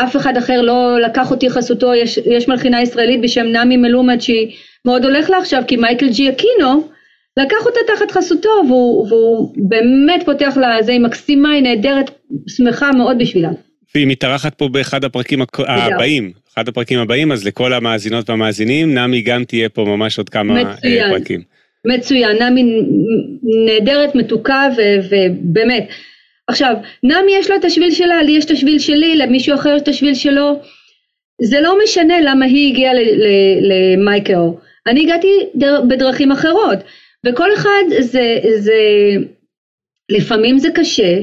אף אחד אחר לא לקח אותי חסותו, יש, יש מלחינה ישראלית בשם נעמי מלומד שהיא מאוד הולך לה עכשיו, כי מייקל ג'י אקינו לקח אותה תחת חסותו והוא, והוא באמת פותח לה, זה היא מקסימה, היא נהדרת, שמחה מאוד בשבילה. והיא מתארחת פה באחד הפרקים הבאים, אחד הפרקים הבאים, אז לכל המאזינות והמאזינים, נעמי גם תהיה פה ממש עוד כמה אה, מצוין. פרקים. מצוין, נעמי נהדרת, מתוקה ובאמת. עכשיו, נעמי יש לה את השביל שלה, לי יש את השביל שלי, למישהו אחר יש את השביל שלו. זה לא משנה למה היא הגיעה למייקל. אני הגעתי בדרכים אחרות. וכל אחד זה, זה, לפעמים זה קשה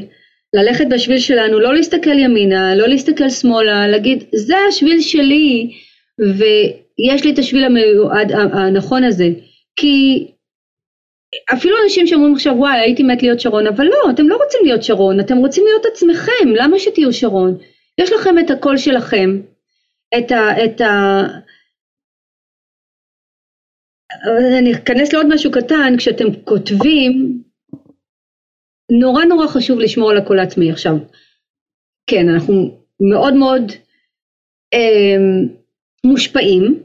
ללכת בשביל שלנו, לא להסתכל ימינה, לא להסתכל שמאלה, להגיד זה השביל שלי ויש לי את השביל המיועד הנכון הזה. כי אפילו אנשים שאומרים עכשיו וואי הייתי מת להיות שרון, אבל לא, אתם לא רוצים להיות שרון, אתם רוצים להיות עצמכם, למה שתהיו שרון? יש לכם את הקול שלכם, את ה... את ה אני אכנס לעוד משהו קטן, כשאתם כותבים, נורא נורא חשוב לשמור על הקול העצמי. עכשיו, כן, אנחנו מאוד מאוד אה, מושפעים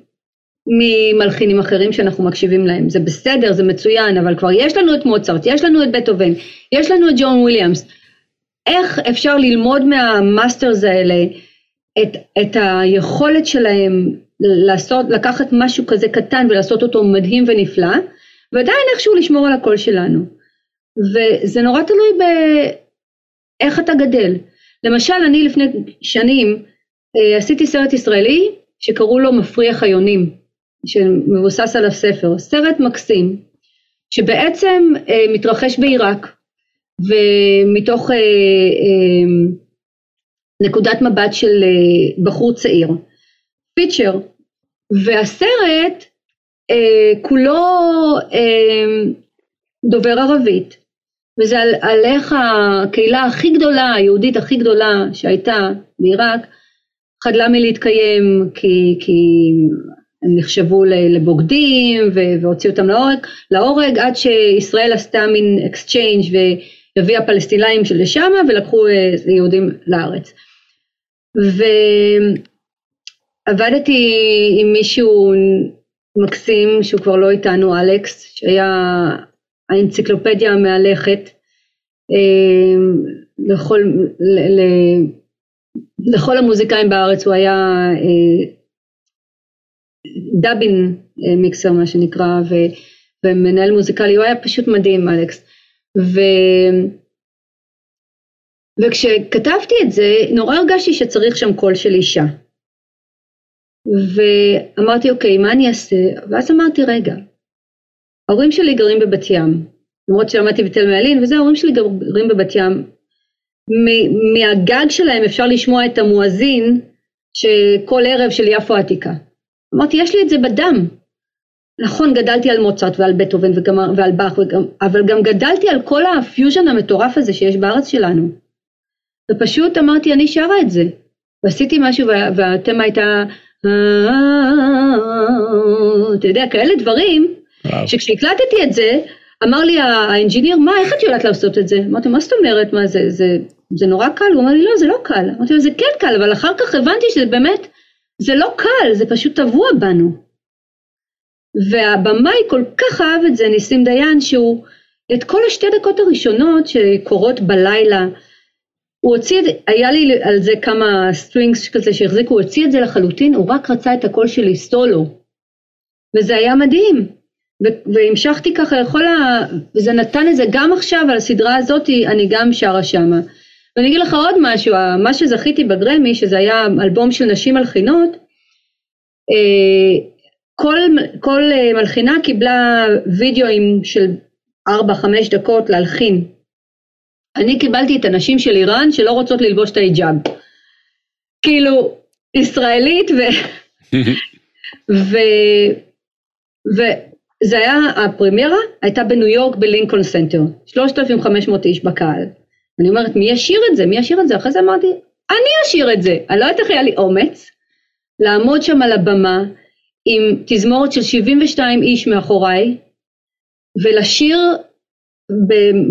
ממלחינים אחרים שאנחנו מקשיבים להם. זה בסדר, זה מצוין, אבל כבר יש לנו את מוצרט, יש לנו את בטהובן, יש לנו את ג'ון וויליאמס. איך אפשר ללמוד מה masters האלה את, את היכולת שלהם לעשות, לקחת משהו כזה קטן ולעשות אותו מדהים ונפלא, ועדיין איכשהו לשמור על הקול שלנו. וזה נורא תלוי באיך אתה גדל. למשל, אני לפני שנים אה, עשיתי סרט ישראלי שקראו לו מפריח היונים, שמבוסס על הספר, סרט מקסים, שבעצם אה, מתרחש בעיראק, ומתוך אה, נקודת מבט של בחור צעיר. פיצ'ר, והסרט אה, כולו אה, דובר ערבית, וזה על, על איך הקהילה הכי גדולה, היהודית הכי גדולה שהייתה בעיראק, חדלה מלהתקיים כי, כי הם נחשבו לבוגדים והוציאו אותם להורג, להורג עד שישראל עשתה מין exchange והביאה פלסטינאים לשם ולקחו אה, יהודים לארץ. ו... עבדתי עם מישהו מקסים שהוא כבר לא איתנו, אלכס, שהיה האנציקלופדיה המהלכת אה, לכל, לכל המוזיקאים בארץ, הוא היה אה, דאבין אה, מיקסר מה שנקרא, ו, ומנהל מוזיקלי, הוא היה פשוט מדהים אלכס. ו, וכשכתבתי את זה, נורא הרגשתי שצריך שם קול של אישה. ואמרתי, אוקיי, מה אני אעשה? ואז אמרתי, רגע, ההורים שלי גרים בבת ים, למרות שלמדתי בתלמה ילין, וזה ההורים שלי גרים בבת ים. מהגג שלהם אפשר לשמוע את המואזין שכל ערב של יפו עתיקה. אמרתי, יש לי את זה בדם. נכון, גדלתי על מוצרט ועל בטהובן ועל באך, אבל גם גדלתי על כל הפיוז'ן המטורף הזה שיש בארץ שלנו. ופשוט אמרתי, אני שרה את זה. ועשיתי משהו והתמה הייתה, אתה יודע, כאלה דברים, שכשהקלטתי את זה, אמר לי האינג'יניר, מה, איך את יודעת לעשות את זה? אמרתי, מה זאת אומרת, מה זה, זה, זה נורא קל? הוא אמר לי, לא, זה לא קל. אמרתי לו, זה כן קל, אבל אחר כך הבנתי שזה באמת, זה לא קל, זה פשוט טבוע בנו. והבמאי כל כך אהב את זה, ניסים דיין, שהוא, את כל השתי דקות הראשונות שקורות בלילה, הוא הוציא היה לי על זה כמה strings כזה שהחזיקו, הוא הוציא את זה לחלוטין, הוא רק רצה את הקול שלי סולו. וזה היה מדהים. והמשכתי ככה לכל ה... וזה נתן את זה גם עכשיו על הסדרה הזאת אני גם שרה שמה. ואני אגיד לך עוד משהו, מה שזכיתי בגרמי, שזה היה אלבום של נשים מלחינות, אה, כל, כל אה, מלחינה קיבלה וידאוים של 4-5 דקות להלחין. אני קיבלתי את הנשים של איראן שלא רוצות ללבוש את ההיג'אב. כאילו, ישראלית ו... <laughs> ו... ו... זה היה, הפרמיירה הייתה בניו יורק בלינקולן סנטר, 3,500 איש בקהל. אני אומרת, מי ישיר את זה? מי ישיר את זה? אחרי זה אמרתי, אני אשיר את זה. אני לא יודעת איך היה לי אומץ לעמוד שם על הבמה עם תזמורת של 72 איש מאחוריי, ולשיר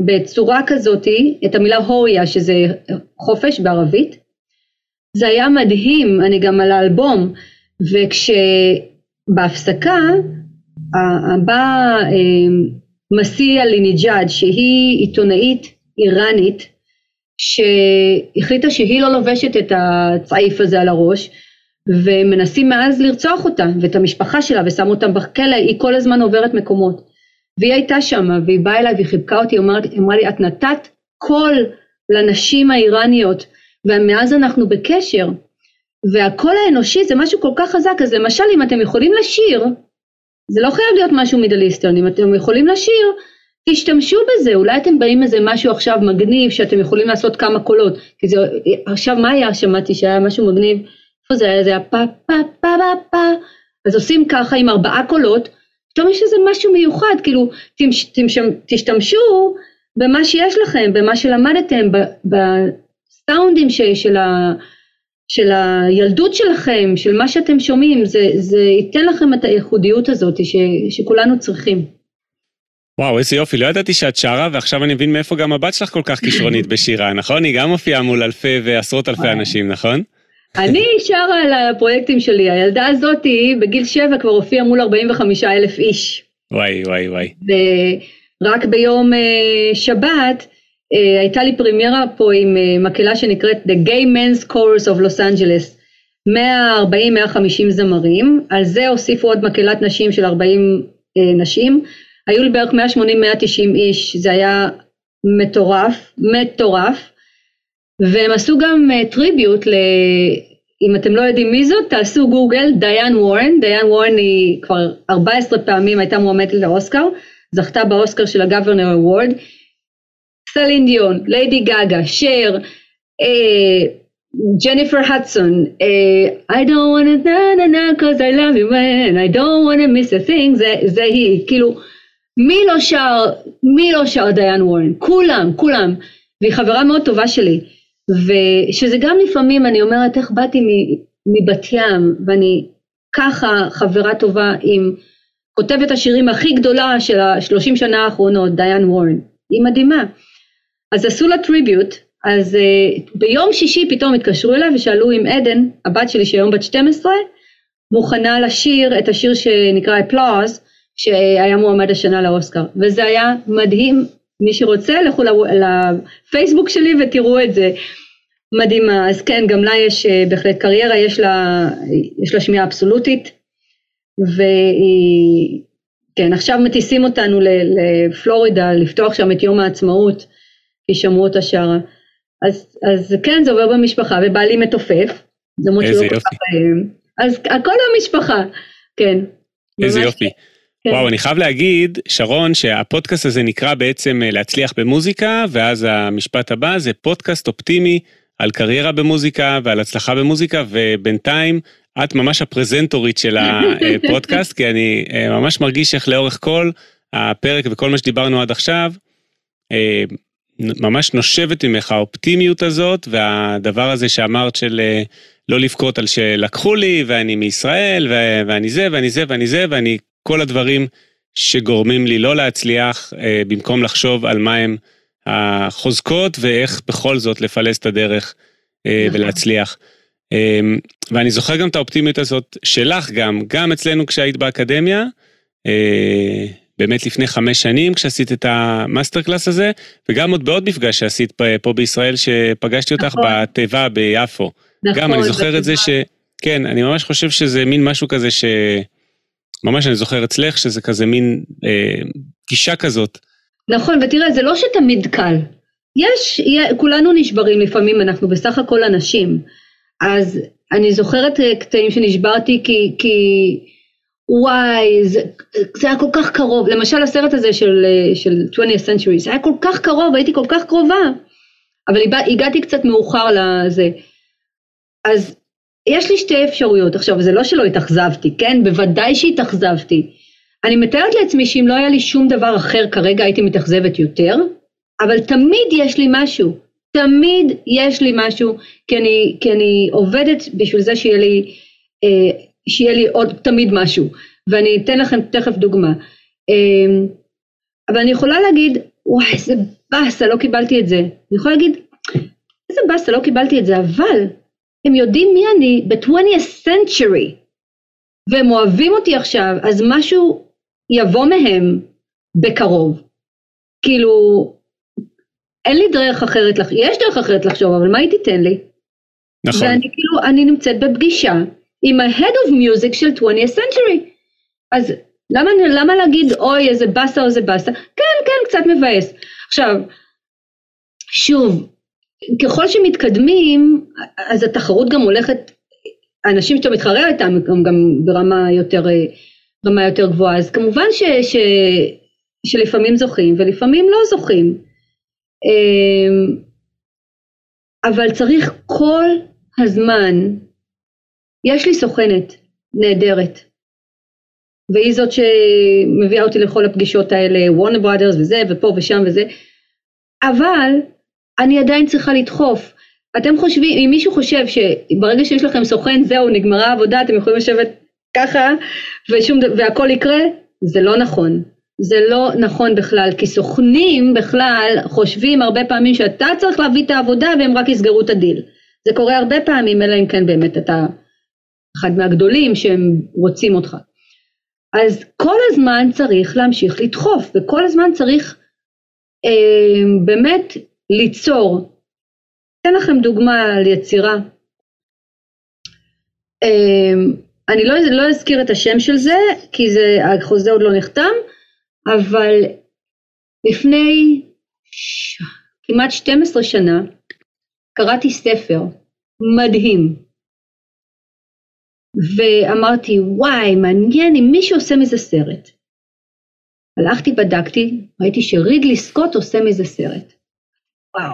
בצורה כזאתי את המילה הוריה, שזה חופש בערבית. זה היה מדהים, אני גם על האלבום, וכשבהפסקה בא מסיה ליניג'אד שהיא עיתונאית איראנית שהחליטה שהיא לא לובשת את הצעיף הזה על הראש ומנסים מאז לרצוח אותה ואת המשפחה שלה ושמו אותם בכלא, היא כל הזמן עוברת מקומות. והיא הייתה שם והיא באה אליי והיא חיבקה אותי, אמרה, אמרה לי את נתת קול לנשים האיראניות ומאז אנחנו בקשר. והקול האנושי זה משהו כל כך חזק אז למשל אם אתם יכולים לשיר זה לא חייב להיות משהו מידליסטרן, אם אתם יכולים לשיר, תשתמשו בזה, אולי אתם באים איזה משהו עכשיו מגניב שאתם יכולים לעשות כמה קולות, כי זה, עכשיו מה היה, שמעתי שהיה משהו מגניב, איפה זה היה, זה היה פה פה פה פה פה, אז עושים ככה עם ארבעה קולות, פתאום יש איזה משהו מיוחד, כאילו תמש, תמש, תשתמשו במה שיש לכם, במה שלמדתם, בסאונדים של ה... של הילדות שלכם, של מה שאתם שומעים, זה, זה ייתן לכם את הייחודיות הזאת ש, שכולנו צריכים. וואו, איזה יופי, לא ידעתי שאת שרה, ועכשיו אני מבין מאיפה גם הבת שלך כל כך כישרונית <coughs> בשירה, נכון? היא גם מופיעה מול אלפי ועשרות אלפי אנשים, נכון? אני <laughs> שרה על הפרויקטים שלי, הילדה הזאת בגיל שבע כבר הופיעה מול 45 אלף איש. וואי, וואי, וואי. ורק ביום uh, שבת, Uh, הייתה לי פרימיירה פה עם uh, מקהלה שנקראת The Gay Men's Chorus of Los Angeles, 140-150 זמרים, על זה הוסיפו עוד מקהלת נשים של 40 uh, אה, נשים, היו לי בערך 180-190 איש, זה היה מטורף, מטורף, והם עשו גם tribute, uh, אם אתם לא יודעים מי זאת, תעשו גוגל, דיין וורן, דיין וורן היא כבר 14 פעמים הייתה מועמדת לאוסקר, זכתה באוסקר של ה Governor Award, סלין דיון, ליידי גאגה, שר, ג'ניפר הדסון, I don't want to na na na cause I love you man, I don't want to miss a thing, זה, זה היא, כאילו, מי לא שר, מי לא שר דיין וורן? כולם, כולם, והיא חברה מאוד טובה שלי, ושזה גם לפעמים, אני אומרת, איך באתי מבת ים, ואני ככה חברה טובה עם כותבת השירים הכי גדולה של השלושים שנה האחרונות, דיין וורן, היא מדהימה. אז עשו לה טריביוט, אז uh, ביום שישי פתאום התקשרו אליי ושאלו אם עדן, הבת שלי שהיום בת 12, מוכנה לשיר את השיר שנקרא Applause, שהיה מועמד השנה לאוסקר, וזה היה מדהים, מי שרוצה לכו לפייסבוק שלי ותראו את זה, מדהימה, אז כן, גם לה יש uh, בהחלט קריירה, יש לה, יש לה שמיעה אבסולוטית, והיא, כן, עכשיו מטיסים אותנו לפלורידה לפתוח שם את יום העצמאות, כי שמעו אותה שרה. אז, אז כן, זה עובר במשפחה, ובעלי מתופף. איזה יופי. אז הכל במשפחה, כן. איזה יופי. כן. וואו, אני חייב להגיד, שרון, שהפודקאסט הזה נקרא בעצם אה, להצליח במוזיקה, ואז המשפט הבא זה פודקאסט אופטימי על קריירה במוזיקה ועל הצלחה במוזיקה, ובינתיים את ממש הפרזנטורית של הפודקאסט, <laughs> כי אני אה, ממש מרגיש איך לאורך כל הפרק וכל מה שדיברנו עד עכשיו, אה, ממש נושבת ממך האופטימיות הזאת, והדבר הזה שאמרת של לא לבכות על שלקחו לי, ואני מישראל, ואני זה, ואני זה, ואני זה, ואני כל הדברים שגורמים לי לא להצליח, אה, במקום לחשוב על מהם החוזקות ואיך בכל זאת לפלס את הדרך אה, נכון. ולהצליח. אה, ואני זוכר גם את האופטימיות הזאת שלך גם, גם אצלנו כשהיית באקדמיה, באמת לפני חמש שנים כשעשית את ה master class הזה, וגם עוד בעוד מפגש שעשית פה בישראל שפגשתי אותך נכון. בתיבה ביפו. נכון, גם אני זוכר את זה ש... כן, אני ממש חושב שזה מין משהו כזה ש... ממש אני זוכר אצלך שזה כזה מין אה, גישה כזאת. נכון, ותראה, זה לא שתמיד קל. יש, כולנו נשברים לפעמים, אנחנו בסך הכל אנשים. אז אני זוכרת אה, קטעים שנשברתי כי, כי וואי, זה, זה היה כל כך קרוב. למשל הסרט הזה של, אה, של 20th century, זה היה כל כך קרוב, הייתי כל כך קרובה. אבל הגעתי קצת מאוחר לזה. אז יש לי שתי אפשרויות. עכשיו, זה לא שלא התאכזבתי, כן? בוודאי שהתאכזבתי. אני מתארת לעצמי שאם לא היה לי שום דבר אחר כרגע הייתי מתאכזבת יותר, אבל תמיד יש לי משהו. תמיד יש לי משהו, כי אני, כי אני עובדת בשביל זה שיהיה לי, אה, שיהיה לי עוד תמיד משהו. ואני אתן לכם תכף דוגמה. אה, אבל אני יכולה להגיד, וואי, איזה באסה, לא קיבלתי את זה. אני יכולה להגיד, איזה באסה, לא קיבלתי את זה, אבל הם יודעים מי אני ב-20th century, והם אוהבים אותי עכשיו, אז משהו יבוא מהם בקרוב. כאילו, אין לי דרך אחרת, לח... יש דרך אחרת לחשוב, אבל מה היא תיתן לי? נכון. ואני כאילו, אני נמצאת בפגישה עם ה-head of music של 20th century. אז למה, למה להגיד, אוי, איזה באסה או איזה באסה? כן, כן, קצת מבאס. עכשיו, שוב, ככל שמתקדמים, אז התחרות גם הולכת, האנשים שאתה מתחרה איתם הם גם ברמה יותר, רמה יותר גבוהה, אז כמובן ש, ש, שלפעמים זוכים ולפעמים לא זוכים. אמ, אבל צריך כל הזמן, יש לי סוכנת נהדרת, והיא זאת שמביאה אותי לכל הפגישות האלה, וורנר ברודרס וזה, ופה ושם וזה, אבל אני עדיין צריכה לדחוף. אתם חושבים, אם מישהו חושב שברגע שיש לכם סוכן זהו נגמרה העבודה אתם יכולים לשבת ככה ושום, והכל יקרה, זה לא נכון. זה לא נכון בכלל, כי סוכנים בכלל חושבים הרבה פעמים שאתה צריך להביא את העבודה והם רק יסגרו את הדיל. זה קורה הרבה פעמים, אלא אם כן באמת אתה אחד מהגדולים שהם רוצים אותך. אז כל הזמן צריך להמשיך לדחוף, וכל הזמן צריך אה, באמת ליצור. אתן לכם דוגמה על יצירה. אמ, אני לא, לא אזכיר את השם של זה, כי זה, החוזה עוד לא נחתם, אבל לפני ש... כמעט 12 שנה קראתי ספר מדהים, ואמרתי, וואי, מעניין אם מישהו עושה מזה סרט. הלכתי, בדקתי, ראיתי שרידלי סקוט עושה מזה סרט. וואו,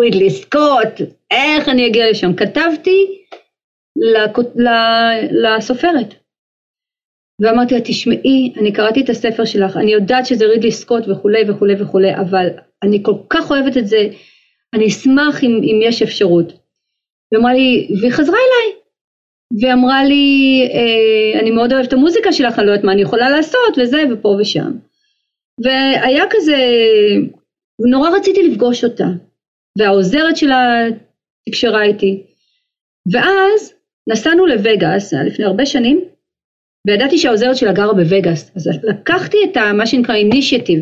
רידלי סקוט, איך אני אגיע לשם? כתבתי לסופרת. ואמרתי לה, תשמעי, אני קראתי את הספר שלך, אני יודעת שזה רידלי סקוט וכולי וכולי וכולי, אבל אני כל כך אוהבת את זה, אני אשמח אם, אם יש אפשרות. והיא אמרה לי, והיא חזרה אליי, ואמרה לי, אה, אני מאוד אוהבת את המוזיקה שלך, אני לא יודעת מה אני יכולה לעשות, וזה, ופה ושם. והיה כזה ונורא רציתי לפגוש אותה, והעוזרת שלה תקשרה איתי. ואז נסענו לווגאס, לפני הרבה שנים, וידעתי שהעוזרת שלה גרה בווגאס, אז לקחתי את ה, מה שנקרא אינישייטיב,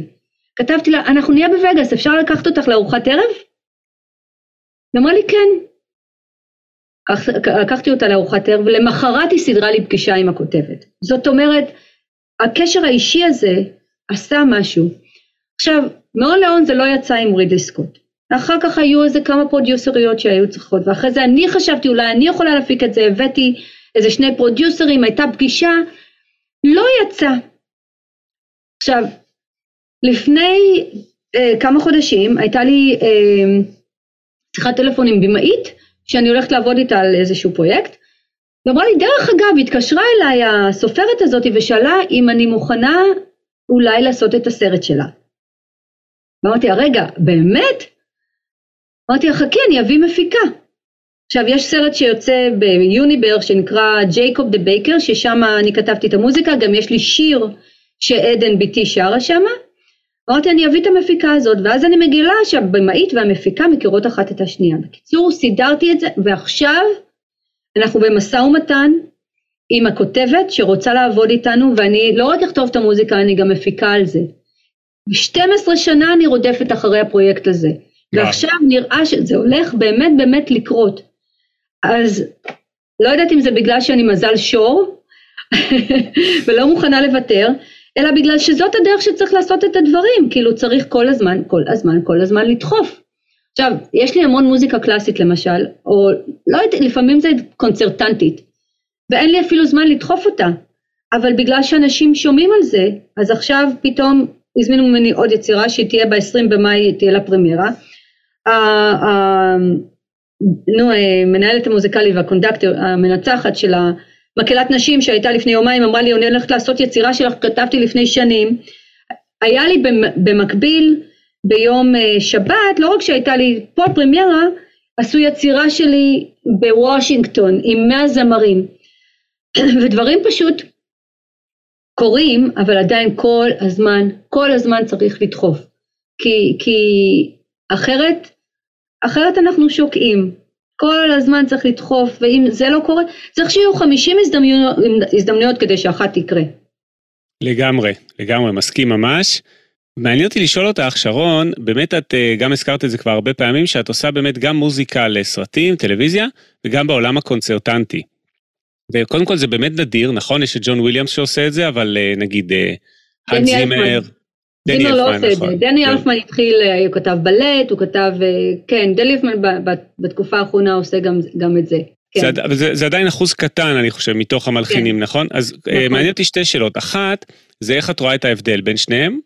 כתבתי לה, אנחנו נהיה בווגאס, אפשר לקחת אותך לארוחת ערב? היא אמרה לי כן. לקחתי אותה לארוחת ערב, ולמחרת היא סידרה לי פגישה עם הכותבת. זאת אומרת, הקשר האישי הזה עשה משהו. עכשיו, לאון זה לא יצא עם רידלי סקוט. ואחר כך היו איזה כמה פרודיוסריות שהיו צריכות, ואחרי זה אני חשבתי אולי אני יכולה להפיק את זה, הבאתי איזה שני פרודיוסרים, הייתה פגישה, לא יצא. עכשיו, לפני אה, כמה חודשים הייתה לי אה, שיחת טלפון עם במאית שאני הולכת לעבוד איתה על איזשהו פרויקט ואמרה לי דרך אגב התקשרה אליי הסופרת הזאת ושאלה אם אני מוכנה אולי לעשות את הסרט שלה. ואמרתי לה רגע באמת? אמרתי לה חכי אני אביא מפיקה. עכשיו יש סרט שיוצא ביוניבר שנקרא ג'ייקוב דה בייקר ששם אני כתבתי את המוזיקה גם יש לי שיר שעדן ביתי שרה שמה אמרתי אני אביא את המפיקה הזאת ואז אני מגילה שהבמאית והמפיקה מכירות אחת את השנייה. בקיצור סידרתי את זה ועכשיו אנחנו במשא ומתן עם הכותבת שרוצה לעבוד איתנו ואני לא רק אכתוב את המוזיקה אני גם מפיקה על זה. 12 שנה אני רודפת אחרי הפרויקט הזה ועכשיו נראה שזה הולך באמת באמת לקרות. אז לא יודעת אם זה בגלל שאני מזל שור <laughs> ולא מוכנה לוותר אלא בגלל שזאת הדרך שצריך לעשות את הדברים, כאילו צריך כל הזמן, כל הזמן, כל הזמן לדחוף. עכשיו, יש לי המון מוזיקה קלאסית למשל, או לא יודעת, לפעמים זה קונצרטנטית, ואין לי אפילו זמן לדחוף אותה, אבל בגלל שאנשים שומעים על זה, אז עכשיו פתאום הזמינו ממני עוד יצירה שהיא תהיה ב-20 במאי, תהיה לה פרמיירה. נו, מנהלת המוזיקלי והקונדקטור, המנצחת של ה... מקהלת נשים שהייתה לפני יומיים אמרה לי אני הולכת לעשות יצירה שלך כתבתי לפני שנים היה לי במקביל ביום אה, שבת לא רק שהייתה לי פה פרמיירה עשו יצירה שלי בוושינגטון עם מאה זמרים <clears throat> ודברים פשוט קורים אבל עדיין כל הזמן כל הזמן צריך לדחוף כי, כי אחרת אחרת אנחנו שוקעים כל הזמן צריך לדחוף, ואם זה לא קורה, צריך שיהיו 50 הזדמנויות, הזדמנויות כדי שאחת תקרה. לגמרי, לגמרי, מסכים ממש. מעניין אותי לשאול אותך, שרון, באמת את אה, גם הזכרת את זה כבר הרבה פעמים, שאת עושה באמת גם מוזיקה לסרטים, טלוויזיה, וגם בעולם הקונצרטנטי. וקודם כל זה באמת נדיר, נכון? יש את ג'ון וויליאמס שעושה את זה, אבל אה, נגיד אה, זימר, דני אלפמן, לא עושה נכון. דני כן. אלפמן התחיל, אה, הוא כתב בלט, הוא כתב, כן, דני אלפמן בתקופה האחרונה עושה גם, גם את זה. כן. זה, זה, זה עדיין אחוז קטן, אני חושב, מתוך המלחינים, כן. נכון? אז נכון. מעניין אותי שתי שאלות. אחת, זה איך את רואה את ההבדל בין שניהם?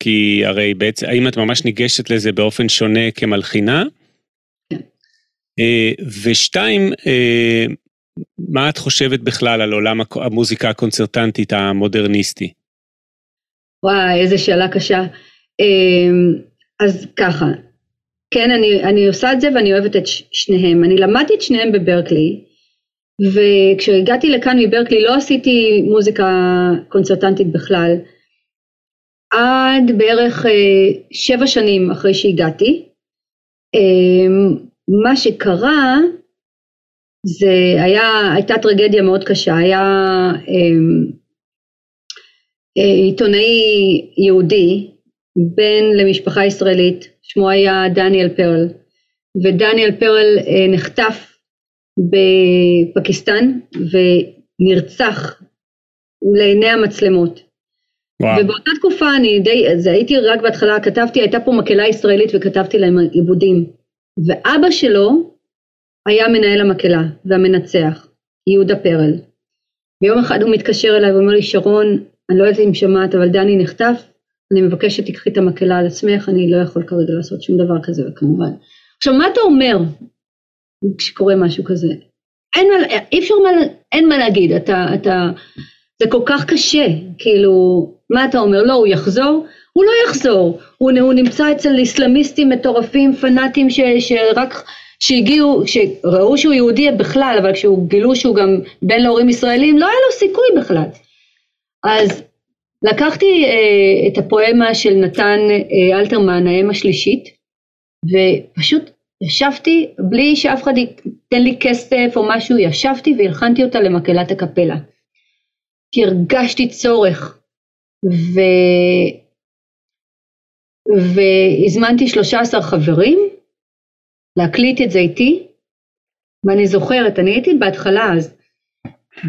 כי הרי בעצם, האם את ממש ניגשת לזה באופן שונה כמלחינה? כן. ושתיים, מה את חושבת בכלל על עולם המוזיקה הקונצרטנטית המודרניסטי? וואי, איזה שאלה קשה. אמ, אז ככה, כן, אני, אני עושה את זה ואני אוהבת את שניהם. אני למדתי את שניהם בברקלי, וכשהגעתי לכאן מברקלי לא עשיתי מוזיקה קונצרטנטית בכלל. עד בערך אה, שבע שנים אחרי שהגעתי. אמ, מה שקרה זה היה, הייתה טרגדיה מאוד קשה, היה אמ, עיתונאי יהודי, בן למשפחה ישראלית, שמו היה דניאל פרל, ודניאל פרל אה, נחטף בפקיסטן ונרצח לעיני המצלמות. וואו. ובאותה תקופה אני די, זה הייתי רק בהתחלה, כתבתי, הייתה פה מקהלה ישראלית וכתבתי להם עיבודים. ואבא שלו היה מנהל המקהלה והמנצח, יהודה פרל. ויום אחד הוא מתקשר אליי ואומר לי, שרון, אני לא יודעת אם שמעת, אבל דני נחטף, אני מבקש שתיקחי את המקהלה על עצמך, אני לא יכול כרגע לעשות שום דבר כזה, כמובן. עכשיו, מה אתה אומר כשקורה משהו כזה? אין מה, אי אפשר מה, אין מה להגיד, אתה, אתה, זה כל כך קשה, כאילו, מה אתה אומר? לא, הוא יחזור? הוא לא יחזור, הוא, הוא נמצא אצל איסלאמיסטים מטורפים, פנאטים שרק, שהגיעו, שראו שהוא יהודי בכלל, אבל כשהוא גילו שהוא גם בן להורים ישראלים, לא היה לו סיכוי בכלל. אז לקחתי אה, את הפואמה של נתן אה, אלתרמן, האם השלישית, ופשוט ישבתי, בלי שאף אחד ייתן לי כסף או משהו, ישבתי והלחנתי אותה למקהלת הקפלה. כי הרגשתי צורך, ו... והזמנתי 13 חברים להקליט את זה איתי, ואני זוכרת, אני הייתי בהתחלה אז,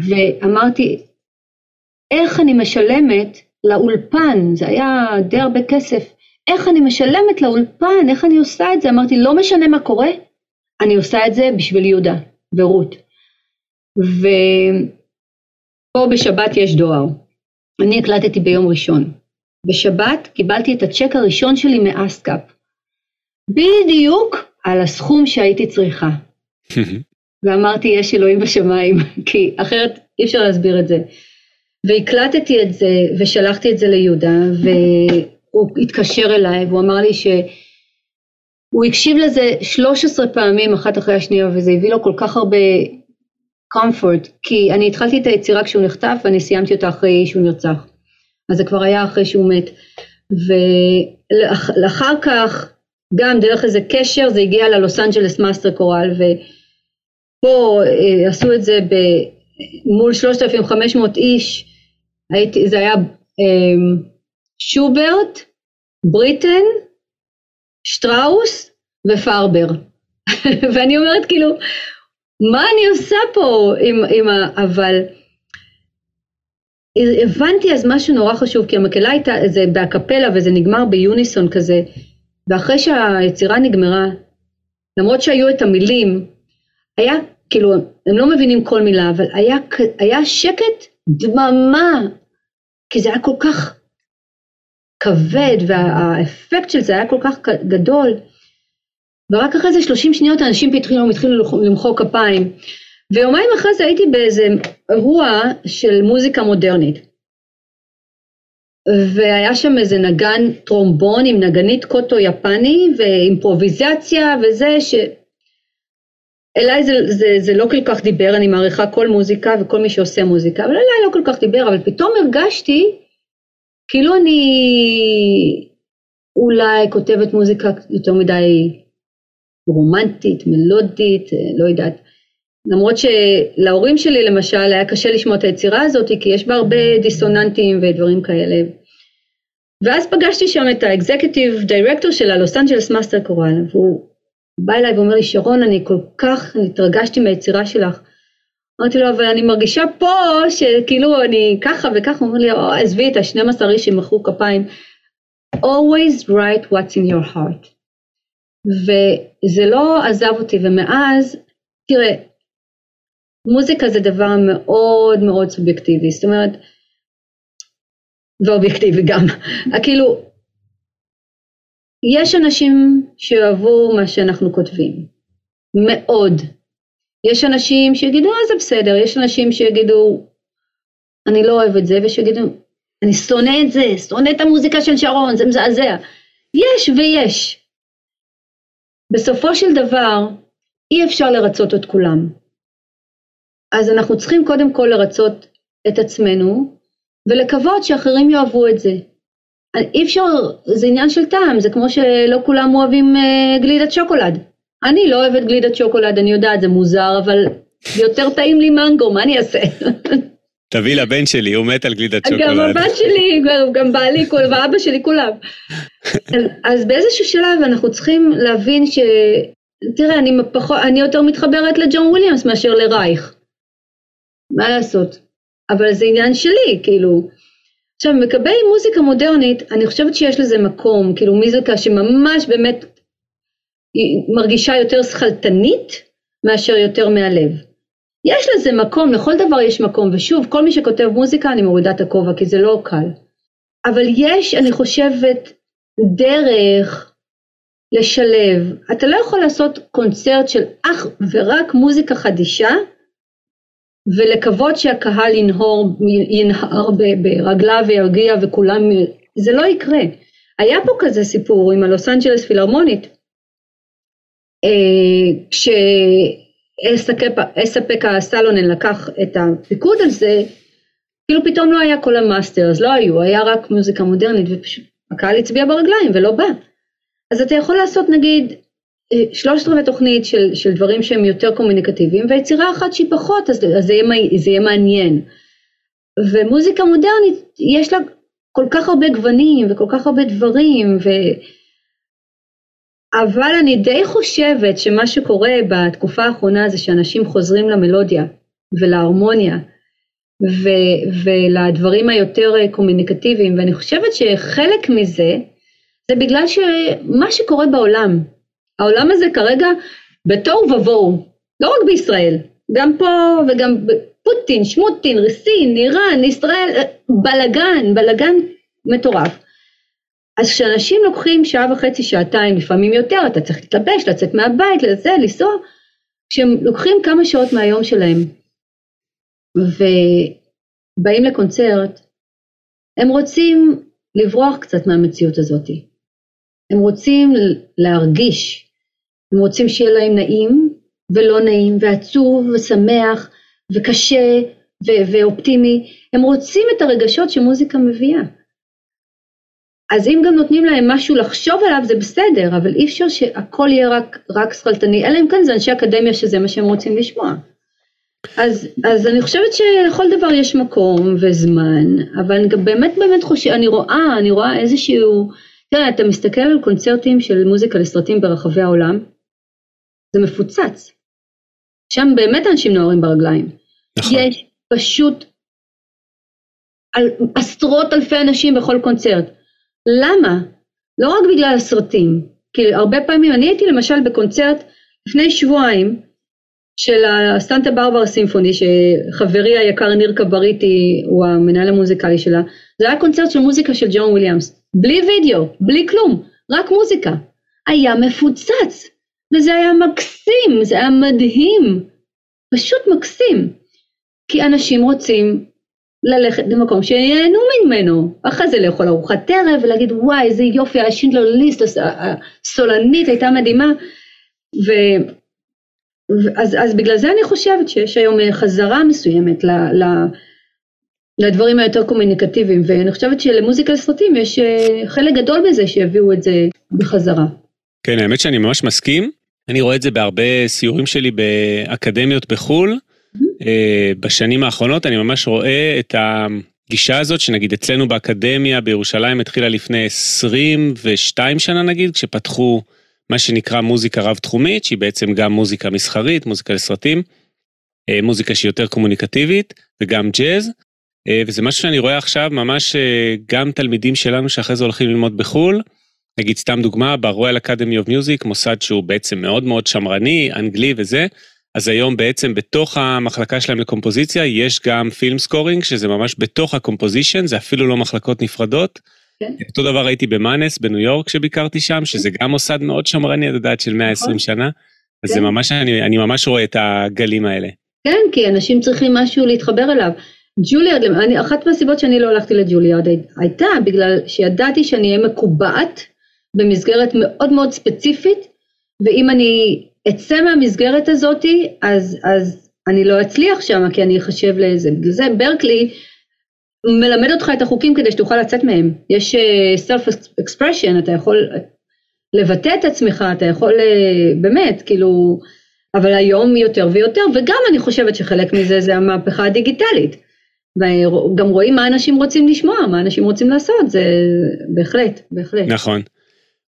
ואמרתי, איך אני משלמת לאולפן, זה היה די הרבה כסף, איך אני משלמת לאולפן, איך אני עושה את זה? אמרתי, לא משנה מה קורה, אני עושה את זה בשביל יהודה ורות. ופה בשבת יש דואר. אני הקלטתי ביום ראשון. בשבת קיבלתי את הצ'ק הראשון שלי מאסקאפ. בדיוק על הסכום שהייתי צריכה. ואמרתי, יש אלוהים בשמיים, <laughs> כי אחרת אי אפשר להסביר את זה. והקלטתי את זה ושלחתי את זה ליהודה, והוא התקשר אליי והוא אמר לי שהוא הקשיב לזה 13 פעמים אחת אחרי השנייה וזה הביא לו כל כך הרבה comfort, כי אני התחלתי את היצירה כשהוא נחטף ואני סיימתי אותה אחרי שהוא נרצח. אז זה כבר היה אחרי שהוא מת. ולאחר כך, גם דרך איזה קשר, זה הגיע ללוס אנג'לס Master Chorale, ופה אה, עשו את זה מול 3,500 איש, הייתי, זה היה אה, שוברט, בריטן, שטראוס ופרבר. <laughs> ואני אומרת כאילו, מה אני עושה פה עם, עם ה... אבל הבנתי אז משהו נורא חשוב, כי המקהלה הייתה, זה באקפלה וזה נגמר ב unison כזה, ואחרי שהיצירה נגמרה, למרות שהיו את המילים, היה, כאילו, הם לא מבינים כל מילה, אבל היה, היה שקט, דממה, כי זה היה כל כך כבד, והאפקט של זה היה כל כך גדול. ורק אחרי זה 30 שניות אנשים התחילו, התחילו למחוא כפיים. ויומיים אחרי זה הייתי באיזה אירוע של מוזיקה מודרנית. והיה שם איזה נגן טרומבון עם נגנית קוטו יפני ואימפרוביזציה וזה ש... אליי זה, זה, זה לא כל כך דיבר, אני מעריכה כל מוזיקה וכל מי שעושה מוזיקה, אבל אליי לא כל כך דיבר, אבל פתאום הרגשתי כאילו אני אולי כותבת מוזיקה יותר מדי רומנטית, מלודית, לא יודעת. למרות שלהורים שלי למשל היה קשה לשמוע את היצירה הזאת כי יש בה הרבה דיסוננטים ודברים כאלה. ואז פגשתי שם את ה executive director של ה Los Angeles Master Chorale והוא בא אליי ואומר לי שרון אני כל כך התרגשתי מהיצירה שלך. אמרתי לו אבל אני מרגישה פה שכאילו אני ככה וככה, הוא אומר לי או, עזבי את השנים עשר איש שמחאו כפיים. always write what's in your heart. וזה לא עזב אותי ומאז, תראה, מוזיקה זה דבר מאוד מאוד סובייקטיבי, זאת אומרת, ואובייקטיבי גם, <laughs> כאילו, יש אנשים שאוהבו מה שאנחנו כותבים, מאוד. יש אנשים שיגידו, אה זה בסדר, יש אנשים שיגידו, אני לא אוהב את זה, ושיגידו, אני שונא את זה, שונא את המוזיקה של שרון, זה מזעזע. יש ויש. בסופו של דבר, אי אפשר לרצות את כולם. אז אנחנו צריכים קודם כל לרצות את עצמנו ולקוות שאחרים יאהבו את זה. אי אפשר, זה עניין של טעם, זה כמו שלא כולם אוהבים אה, גלידת שוקולד. אני לא אוהבת גלידת שוקולד, אני יודעת, זה מוזר, אבל יותר טעים לי מנגו, מה אני אעשה? תביא לבן שלי, הוא מת על גלידת שוקולד. גם הבת שלי, גם בעלי, ואבא שלי, כולם. אז באיזשהו שלב אנחנו צריכים להבין ש... תראה, אני, פחות, אני יותר מתחברת לג'ון וויליאמס מאשר לרייך. מה לעשות? אבל זה עניין שלי, כאילו. עכשיו, מקבי מוזיקה מודרנית, אני חושבת שיש לזה מקום, כאילו מוזיקה שממש באמת מרגישה יותר שכלתנית מאשר יותר מהלב. יש לזה מקום, לכל דבר יש מקום, ושוב, כל מי שכותב מוזיקה אני מורידה את הכובע, כי זה לא קל. אבל יש, אני חושבת, דרך לשלב. אתה לא יכול לעשות קונצרט של אך ורק מוזיקה חדישה, ולקוות שהקהל ינהור, ינהר ברגליו וירגיע וכולם, זה לא יקרה. היה פה כזה סיפור עם הלוס אנג'לס פילהרמונית, אה, כשאספקה סלונן לקח את הפיקוד על זה, כאילו פתאום לא היה כל המאסטרס, לא היו, היה רק מוזיקה מודרנית ופשוט הקהל הצביע ברגליים ולא בא. אז אתה יכול לעשות נגיד שלושת רבעי תוכנית של, של דברים שהם יותר קומוניקטיביים ויצירה אחת שהיא פחות אז, אז זה, יהיה, זה יהיה מעניין. ומוזיקה מודרנית יש לה כל כך הרבה גוונים וכל כך הרבה דברים ו... אבל אני די חושבת שמה שקורה בתקופה האחרונה זה שאנשים חוזרים למלודיה ולהרמוניה ו- ולדברים היותר קומוניקטיביים ואני חושבת שחלק מזה זה בגלל שמה שקורה בעולם, העולם הזה כרגע בתוהו ובוהו, לא רק בישראל, גם פה וגם פוטין, שמוטין, רסין, איראן, ישראל, בלגן, בלגן מטורף. אז כשאנשים לוקחים שעה וחצי, שעתיים, לפעמים יותר, אתה צריך להתלבש, לצאת מהבית, לזה, לנסוע, כשהם לוקחים כמה שעות מהיום שלהם ובאים לקונצרט, הם רוצים לברוח קצת מהמציאות הזאת. הם רוצים להרגיש, הם רוצים שיהיה להם נעים ולא נעים ועצוב ושמח וקשה ו- ואופטימי, הם רוצים את הרגשות שמוזיקה מביאה. אז אם גם נותנים להם משהו לחשוב עליו זה בסדר, אבל אי אפשר שהכל יהיה רק, רק שכלתני, אלא אם כן זה אנשי אקדמיה שזה מה שהם רוצים לשמוע. אז, אז אני חושבת שלכל דבר יש מקום וזמן, אבל אני גם באמת באמת חושבת, אני רואה, אני רואה איזשהו, תראה, אתה מסתכל על קונצרטים של מוזיקה לסרטים ברחבי העולם, זה מפוצץ. שם באמת אנשים נוערים ברגליים. נכון. יש פשוט על, עשרות אלפי אנשים בכל קונצרט. למה? לא רק בגלל הסרטים, כי הרבה פעמים, אני הייתי למשל בקונצרט לפני שבועיים של הסטנטה ברבר סימפוני, שחברי היקר ניר קבריטי הוא המנהל המוזיקלי שלה, זה היה קונצרט של מוזיקה של ג'ון וויליאמס, בלי וידאו, בלי כלום, רק מוזיקה. היה מפוצץ, וזה היה מקסים, זה היה מדהים, פשוט מקסים. כי אנשים רוצים ללכת למקום שיהנו ממנו, אחרי זה לאכול ארוחת ערב ולהגיד וואי איזה יופי השינדלר ליסט הסולנית הייתה מדהימה. ו, אז, אז בגלל זה אני חושבת שיש היום חזרה מסוימת ל, ל, לדברים היותר קומוניקטיביים. ואני חושבת שלמוזיקה לסרטים יש אה, חלק גדול בזה שיביאו את זה בחזרה. כן האמת שאני ממש מסכים אני רואה את זה בהרבה סיורים שלי באקדמיות בחו"ל. אה, בשנים האחרונות אני ממש רואה את הגישה הזאת שנגיד אצלנו באקדמיה בירושלים התחילה לפני 22 שנה נגיד כשפתחו מה שנקרא מוזיקה רב תחומית שהיא בעצם גם מוזיקה מסחרית מוזיקה לסרטים אה, מוזיקה שהיא יותר קומוניקטיבית וגם ג'אז אה, וזה משהו שאני רואה עכשיו ממש גם תלמידים שלנו שאחרי זה הולכים ללמוד בחו"ל. נגיד סתם דוגמה ב Royal Academy of Music מוסד שהוא בעצם מאוד מאוד שמרני אנגלי וזה אז היום בעצם בתוך המחלקה שלהם לקומפוזיציה יש גם film scoring שזה ממש בתוך ה composition זה אפילו לא מחלקות נפרדות. כן. אותו דבר הייתי במאנס בניו יורק שביקרתי שם שזה גם מוסד מאוד שמרני את יודעת של 120 נכון. שנה. אז זה כן. ממש אני, אני ממש רואה את הגלים האלה. כן כי אנשים צריכים משהו להתחבר אליו. ג'וליארד, אחת מהסיבות שאני לא הלכתי לג'וליארד הייתה בגלל שידעתי שאני אהיה מקובעת במסגרת מאוד מאוד ספציפית ואם אני אצא מהמסגרת הזאתי, אז, אז אני לא אצליח שם, כי אני אחשב לאיזה, בגלל זה ברקלי מלמד אותך את החוקים כדי שתוכל לצאת מהם. יש uh, אקספרשן, אתה יכול לבטא את עצמך, אתה יכול uh, באמת, כאילו, אבל היום יותר ויותר, וגם אני חושבת שחלק מזה זה המהפכה הדיגיטלית. וגם רואים מה אנשים רוצים לשמוע, מה אנשים רוצים לעשות, זה בהחלט, בהחלט. נכון.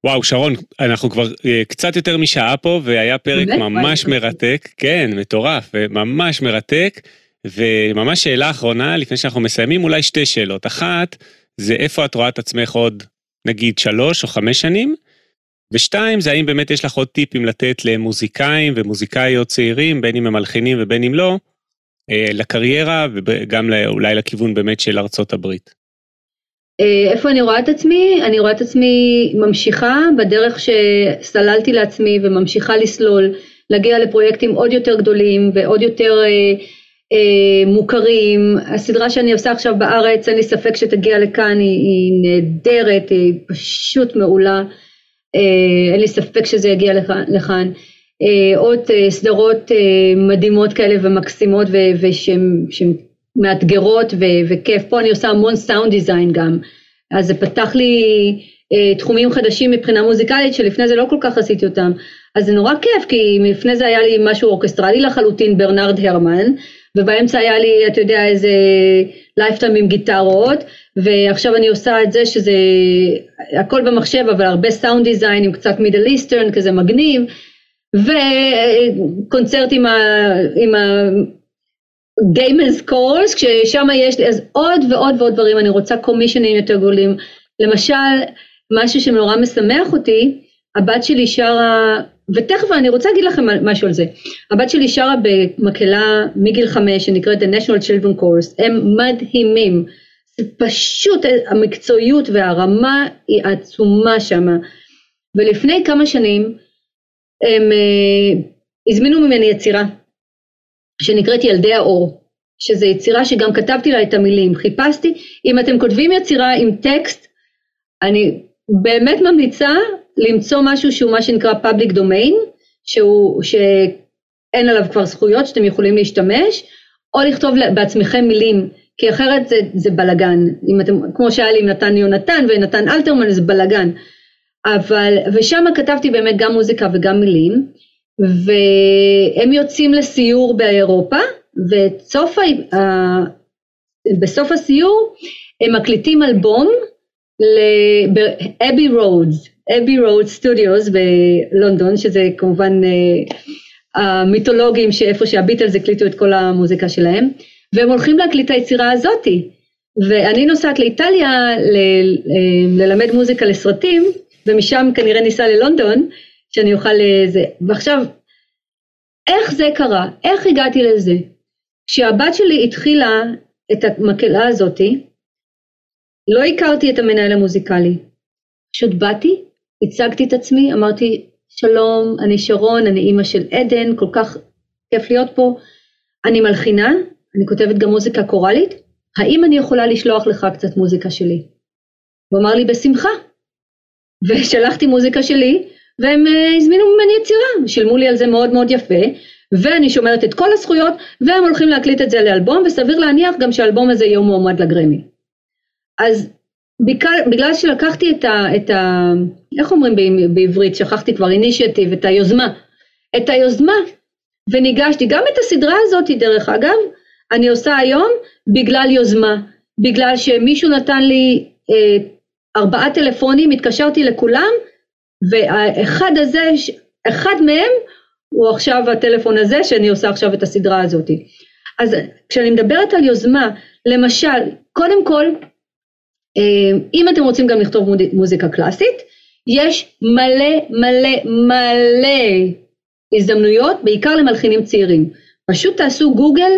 וואו שרון אנחנו כבר uh, קצת יותר משעה פה והיה פרק ממש מרתק. כן מטורף ממש מרתק. וממש שאלה אחרונה לפני שאנחנו מסיימים אולי שתי שאלות. אחת זה איפה את רואה את עצמך עוד נגיד שלוש או חמש שנים? ושתיים זה האם באמת יש לך עוד טיפים לתת למוזיקאים ומוזיקאיות צעירים בין אם הם מלחינים ובין אם לא uh, לקריירה וגם אולי לכיוון באמת של ארצות הברית. אה, איפה אני רואה את עצמי? אני רואה את עצמי ממשיכה בדרך שסללתי לעצמי וממשיכה לסלול, להגיע לפרויקטים עוד יותר גדולים ועוד יותר אה, אה, מוכרים. הסדרה שאני עושה עכשיו בארץ, אין לי ספק שתגיע לכאן, היא, היא נהדרת, היא פשוט מעולה. אה, אין לי ספק שזה יגיע לכאן. אה, עוד אה, סדרות אה, מדהימות כאלה ומקסימות ושהן מאתגרות ו- וכיף. פה אני עושה המון סאונד דיזיין גם, אז זה פתח לי אה, תחומים חדשים מבחינה מוזיקלית שלפני זה לא כל כך עשיתי אותם. אז זה נורא כיף כי לפני זה היה לי משהו אורקסטרלי לחלוטין, ברנרד הרמן, ובאמצע היה לי, אתה יודע, איזה לייפטיים עם גיטרות, ועכשיו אני עושה את זה שזה הכל במחשב, אבל הרבה סאונד דיזיין עם קצת מידל איסטרן, כזה מגניב, וקונצרט עם, ה, עם גיימנס קורס, כששם יש לי אז עוד ועוד ועוד דברים, אני רוצה קומישנים יותר גדולים. למשל, משהו שנורא משמח אותי, הבת שלי שרה, ותכף אני רוצה להגיד לכם משהו על זה. הבת שלי שרה במקהלה מגיל חמש שנקראת The National Children Course, הם מדהימים. פשוט המקצועיות והרמה היא עצומה שמה. ולפני כמה שנים הם אה, הזמינו ממני יצירה שנקראת ילדי האור, שזו יצירה שגם כתבתי לה את המילים, חיפשתי, אם אתם כותבים יצירה עם טקסט, אני באמת ממליצה למצוא משהו שהוא מה שנקרא public domain, שהוא, שאין עליו כבר זכויות שאתם יכולים להשתמש, או לכתוב בעצמכם מילים, כי אחרת זה, זה בלגן, אם אתם, כמו שהיה לי עם נתן יונתן ונתן אלתרמן זה בלגן, אבל, ושם כתבתי באמת גם מוזיקה וגם מילים, והם יוצאים לסיור באירופה, וסוף, בסוף הסיור הם מקליטים אלבום ל Abbey Road's, Abbey Road Studios בלונדון, שזה כמובן אה, המיתולוגים שאיפה שהביטלס הקליטו את כל המוזיקה שלהם, והם הולכים להקליט היצירה הזאתי. ואני נוסעת לאיטליה ל- ללמד מוזיקה לסרטים, ומשם כנראה ניסע ללונדון, שאני אוכל לזה. ועכשיו, איך זה קרה? איך הגעתי לזה? כשהבת שלי התחילה את המקהלה הזאתי, לא הכרתי את המנהל המוזיקלי. פשוט באתי, הצגתי את עצמי, אמרתי, שלום, אני שרון, אני אימא של עדן, כל כך כיף להיות פה. אני מלחינה, אני כותבת גם מוזיקה קוראלית, האם אני יכולה לשלוח לך קצת מוזיקה שלי? הוא אמר לי, בשמחה. <laughs> ושלחתי מוזיקה שלי, והם uh, הזמינו ממני יצירה, שילמו לי על זה מאוד מאוד יפה, ואני שומרת את כל הזכויות, והם הולכים להקליט את זה לאלבום, וסביר להניח גם שהאלבום הזה יהיה מועמד לגרמי. אז בגלל, בגלל שלקחתי את ה, את ה... איך אומרים בעברית? שכחתי כבר אינישטיב, את היוזמה. את היוזמה, וניגשתי. גם את הסדרה הזאת, דרך אגב, אני עושה היום בגלל יוזמה. בגלל שמישהו נתן לי אה, ארבעה טלפונים, התקשרתי לכולם, והאחד הזה, אחד מהם הוא עכשיו הטלפון הזה שאני עושה עכשיו את הסדרה הזאת. אז כשאני מדברת על יוזמה, למשל, קודם כל, אה, אם אתם רוצים גם לכתוב מוזיקה קלאסית, יש מלא מלא מלא הזדמנויות, בעיקר למלחינים צעירים. פשוט תעשו גוגל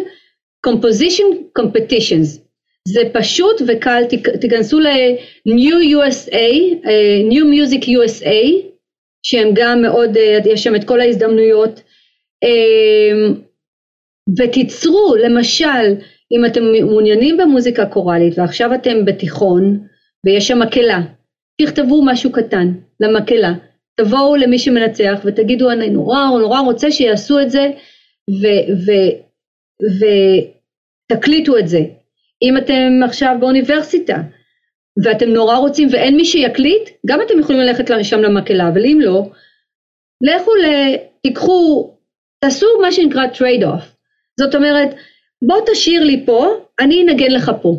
composition competitions. זה פשוט וקל, תיכנסו ל-New USA, אה, New Music USA, שהם גם מאוד, אה, יש שם את כל ההזדמנויות, ותיצרו למשל אם אתם מעוניינים במוזיקה קוראלית ועכשיו אתם בתיכון ויש שם מקהלה, תכתבו משהו קטן למקהלה, תבואו למי שמנצח ותגידו אני נורא נורא רוצה שיעשו את זה ותקליטו את זה. אם אתם עכשיו באוניברסיטה ואתם נורא רוצים ואין מי שיקליט, גם אתם יכולים ללכת שם למקהלה, אבל אם לא, לכו, ל... תיקחו, תעשו מה שנקרא trade off. זאת אומרת, בוא תשאיר לי פה, אני אנגן לך פה.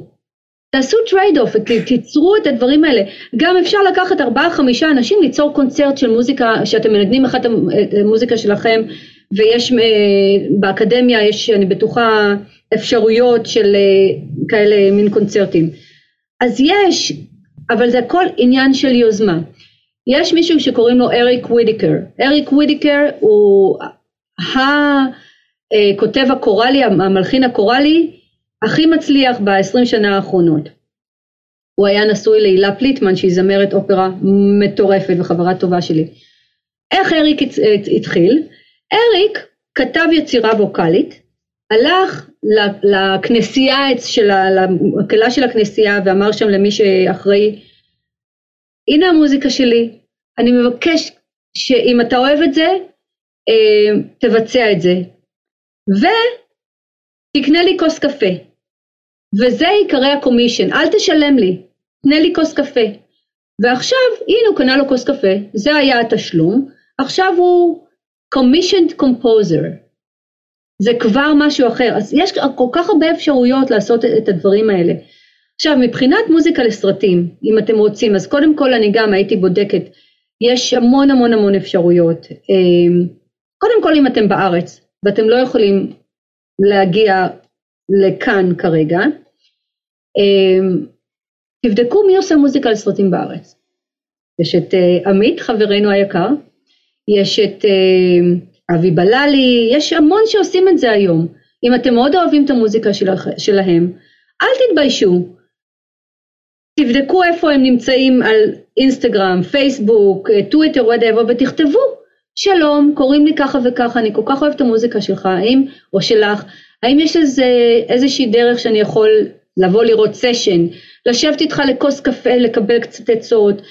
תעשו trade off ותיצרו את הדברים האלה. גם אפשר לקחת ארבעה חמישה אנשים ליצור קונצרט של מוזיקה, שאתם מנגנים אחת המוזיקה שלכם, ויש אה, באקדמיה, יש אני בטוחה אפשרויות של אה, כאלה מין קונצרטים. אז יש, אבל זה הכל עניין של יוזמה. יש מישהו שקוראים לו אריק ווידיקר. אריק ווידיקר הוא ה... אה, הקוראלי, המלחין הקוראלי, הכי מצליח בעשרים שנה האחרונות. הוא היה נשוי להילה פליטמן שהיא זמרת אופרה מטורפת וחברה טובה שלי. איך אריק התחיל? אריק כתב יצירה ווקאלית, הלך לכנסייה של, למקהלה של הכנסייה ואמר שם למי שאחראי, הנה המוזיקה שלי, אני מבקש שאם אתה אוהב את זה, אה, תבצע את זה. ותקנה לי כוס קפה. וזה עיקרי הקומישן, אל תשלם לי, תנה לי כוס קפה. ועכשיו, הנה הוא קנה לו כוס קפה, זה היה התשלום, עכשיו הוא commissioned composer. זה כבר משהו אחר, אז יש כל כך הרבה אפשרויות לעשות את הדברים האלה. עכשיו, מבחינת מוזיקה לסרטים, אם אתם רוצים, אז קודם כל אני גם הייתי בודקת, יש המון המון המון אפשרויות. אמ, קודם כל אם אתם בארץ, ואתם לא יכולים להגיע לכאן כרגע, אמ, תבדקו מי עושה מוזיקה לסרטים בארץ. יש את אה, עמית, חברנו היקר, יש את אה, אבי בללי, יש המון שעושים את זה היום. אם אתם מאוד אוהבים את המוזיקה של, שלהם, אל תתביישו. תבדקו איפה הם נמצאים על אינסטגרם, פייסבוק, אה, טוויטר, whatever, ותכתבו, שלום, קוראים לי ככה וככה, אני כל כך אוהב את המוזיקה שלך, האם, או שלך, האם יש איזה, איזושהי דרך שאני יכול לבוא לראות סשן, לשבת איתך לכוס קפה, לקבל קצת עצות,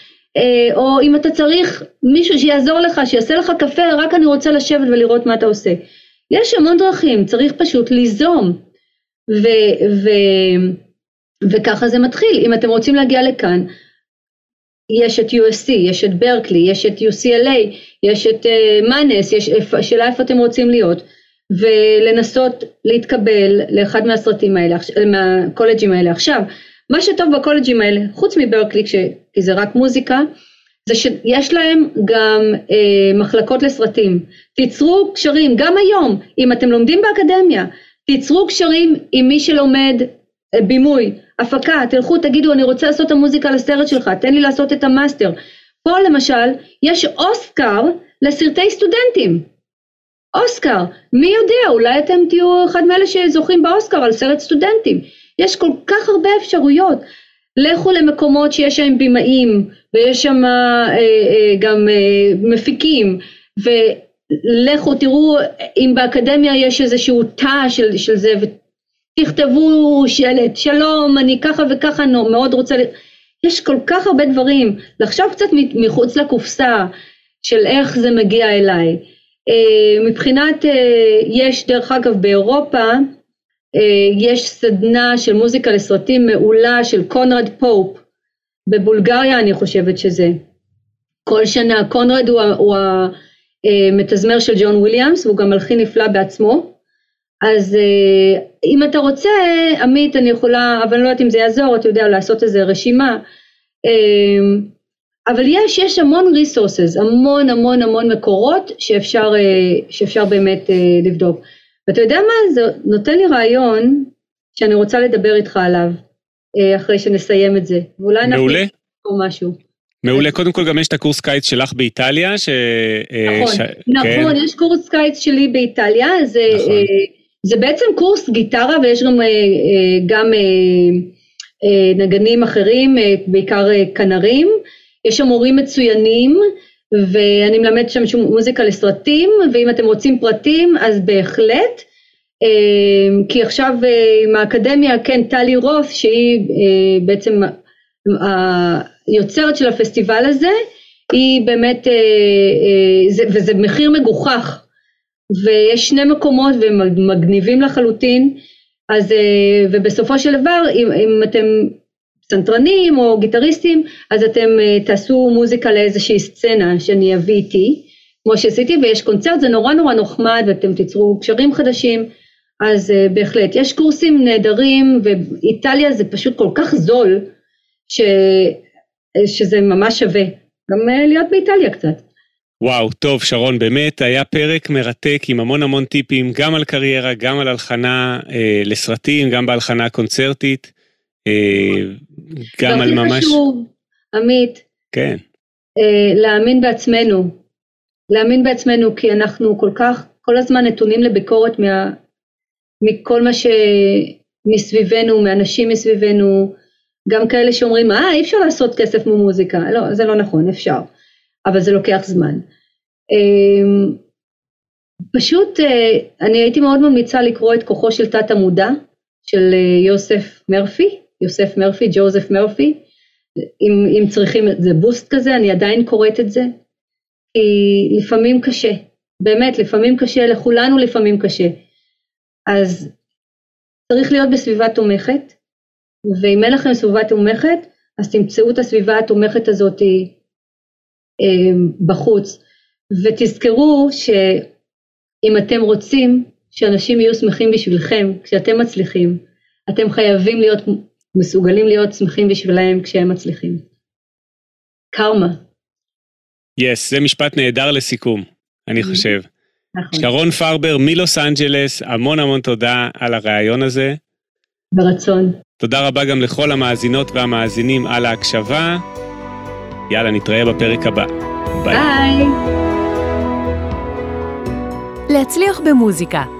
או אם אתה צריך מישהו שיעזור לך, שיעשה לך קפה, רק אני רוצה לשבת ולראות מה אתה עושה. יש המון דרכים, צריך פשוט ליזום. ו, ו, וככה זה מתחיל. אם אתם רוצים להגיע לכאן, יש את USC, יש את ברקלי, יש את UCLA, יש את מאנס, uh, יש שאלה איפה אתם רוצים להיות, ולנסות להתקבל לאחד מהסרטים האלה, מהקולג'ים האלה. עכשיו, מה שטוב בקולג'ים האלה, חוץ מברקלי, כי זה רק מוזיקה, זה שיש להם גם אה, מחלקות לסרטים. תיצרו קשרים, גם היום, אם אתם לומדים באקדמיה, תיצרו קשרים עם מי שלומד אה, בימוי, הפקה, תלכו תגידו אני רוצה לעשות את המוזיקה לסרט שלך, תן לי לעשות את המאסטר. פה למשל יש אוסקר לסרטי סטודנטים. אוסקר, מי יודע, אולי אתם תהיו אחד מאלה שזוכים באוסקר על סרט סטודנטים. יש כל כך הרבה אפשרויות. לכו למקומות שיש שם במאים ויש שם אה, אה, גם אה, מפיקים ולכו תראו אם באקדמיה יש איזשהו תא של, של זה ותכתבו שלט שלום אני ככה וככה מאוד רוצה יש כל כך הרבה דברים לחשוב קצת מחוץ לקופסה של איך זה מגיע אליי מבחינת יש דרך אגב באירופה אה, יש סדנה של מוזיקה לסרטים מעולה של קונרד פופ בבולגריה אני חושבת שזה. כל שנה קונרד הוא, הוא המתזמר אה, של ג'ון וויליאמס והוא גם מלחין נפלא בעצמו. אז אה, אם אתה רוצה עמית אני יכולה אבל אני לא יודעת אם זה יעזור אתה יודע לעשות איזה רשימה. אבל יש יש המון ריסורסס המון המון המון מקורות שאפשר, שאפשר באמת לבדוק ואתה יודע מה, זה נותן לי רעיון שאני רוצה לדבר איתך עליו, אה, אחרי שנסיים את זה. ואולי מעולה. אנחנו משהו. מעולה, קודם כל גם יש את הקורס קיץ שלך באיטליה, ש... אה, נכון, ש... נכון, כן. יש קורס קיץ שלי באיטליה, זה, נכון. אה, זה בעצם קורס גיטרה ויש גם, גם נגנים אחרים, בעיקר כנרים, יש שם מורים מצוינים, ואני מלמדת שם מוזיקה לסרטים, ואם אתם רוצים פרטים אז בהחלט, אמ, כי עכשיו אה, עם האקדמיה, כן, טלי רוס, שהיא אה, בעצם היוצרת של הפסטיבל הזה, היא באמת, אה, וזה מחיר מגוחך, ויש שני מקומות והם מגניבים לחלוטין, אז ובסופו של דבר אם, אם אתם פסנתרנים או גיטריסטים, אז אתם uh, תעשו מוזיקה לאיזושהי סצנה שאני אביא איתי, כמו שעשיתי, ויש קונצרט, זה נורא נורא נחמד, ואתם תיצרו קשרים חדשים, אז uh, בהחלט. יש קורסים נהדרים, ואיטליה זה פשוט כל כך זול, ש, שזה ממש שווה. גם להיות באיטליה קצת. וואו, טוב, שרון, באמת היה פרק מרתק עם המון המון טיפים, גם על קריירה, גם על הלחנה אה, לסרטים, גם בהלחנה קונצרטית. אה, גם על ממש... חשוב, עמית, כן. אה, להאמין בעצמנו, להאמין בעצמנו כי אנחנו כל כך, כל הזמן נתונים לביקורת מה, מכל מה שמסביבנו, מאנשים מסביבנו, גם כאלה שאומרים, אה, אי אפשר לעשות כסף ממוזיקה, לא, זה לא נכון, אפשר, אבל זה לוקח זמן. אה, פשוט אני הייתי מאוד ממליצה לקרוא את כוחו של תת המודע של יוסף מרפי, יוסף מרפי, ג'וזף מרפי, אם, אם צריכים איזה בוסט כזה, אני עדיין קוראת את זה, כי לפעמים קשה, באמת, לפעמים קשה, לכולנו לפעמים קשה. אז צריך להיות בסביבה תומכת, ואם אין לכם סביבה תומכת, אז תמצאו את הסביבה התומכת הזאת אה, בחוץ. ותזכרו שאם אתם רוצים שאנשים יהיו שמחים בשבילכם כשאתם מצליחים, אתם חייבים להיות מסוגלים להיות שמחים בשבילם כשהם מצליחים. קרמה. יס, yes, זה משפט נהדר לסיכום, אני mm-hmm. חושב. נכון. שרון פרבר מלוס אנג'לס, המון המון תודה על הריאיון הזה. ברצון. תודה רבה גם לכל המאזינות והמאזינים על ההקשבה. יאללה, נתראה בפרק הבא. ביי. להצליח במוזיקה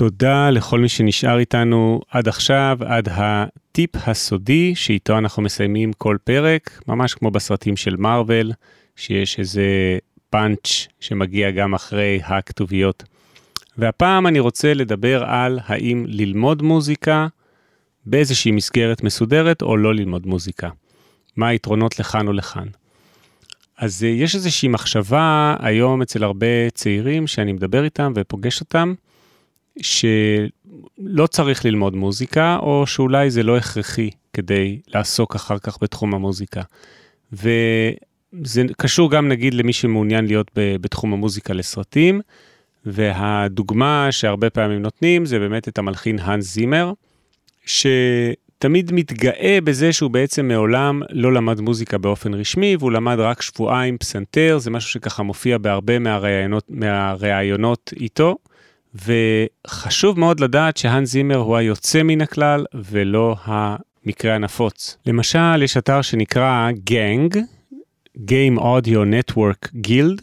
תודה לכל מי שנשאר איתנו עד עכשיו, עד הטיפ הסודי שאיתו אנחנו מסיימים כל פרק, ממש כמו בסרטים של מארוול, שיש איזה פאנץ' שמגיע גם אחרי הכתוביות. והפעם אני רוצה לדבר על האם ללמוד מוזיקה באיזושהי מסגרת מסודרת או לא ללמוד מוזיקה. מה היתרונות לכאן או לכאן. אז אה, יש איזושהי מחשבה היום אצל הרבה צעירים שאני מדבר איתם ופוגש אותם, שלא צריך ללמוד מוזיקה, או שאולי זה לא הכרחי כדי לעסוק אחר כך בתחום המוזיקה. וזה קשור גם נגיד למי שמעוניין להיות בתחום המוזיקה לסרטים, והדוגמה שהרבה פעמים נותנים זה באמת את המלחין האנס זימר, שתמיד מתגאה בזה שהוא בעצם מעולם לא למד מוזיקה באופן רשמי, והוא למד רק שבועיים פסנתר, זה משהו שככה מופיע בהרבה מהראיונות, מהראיונות איתו. וחשוב מאוד לדעת שהאן זימר הוא היוצא מן הכלל ולא המקרה הנפוץ. למשל, יש אתר שנקרא Gang, Game Audio Network Guild,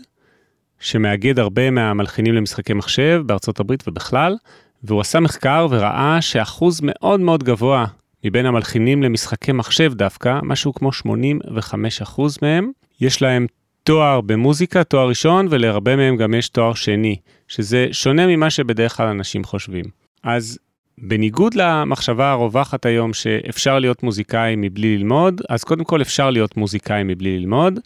שמאגד הרבה מהמלחינים למשחקי מחשב בארצות הברית ובכלל, והוא עשה מחקר וראה שאחוז מאוד מאוד גבוה מבין המלחינים למשחקי מחשב דווקא, משהו כמו 85% מהם, יש להם תואר במוזיקה, תואר ראשון, ולהרבה מהם גם יש תואר שני, שזה שונה ממה שבדרך כלל אנשים חושבים. אז בניגוד למחשבה הרווחת היום שאפשר להיות מוזיקאי מבלי ללמוד, אז קודם כל אפשר להיות מוזיקאי מבלי ללמוד.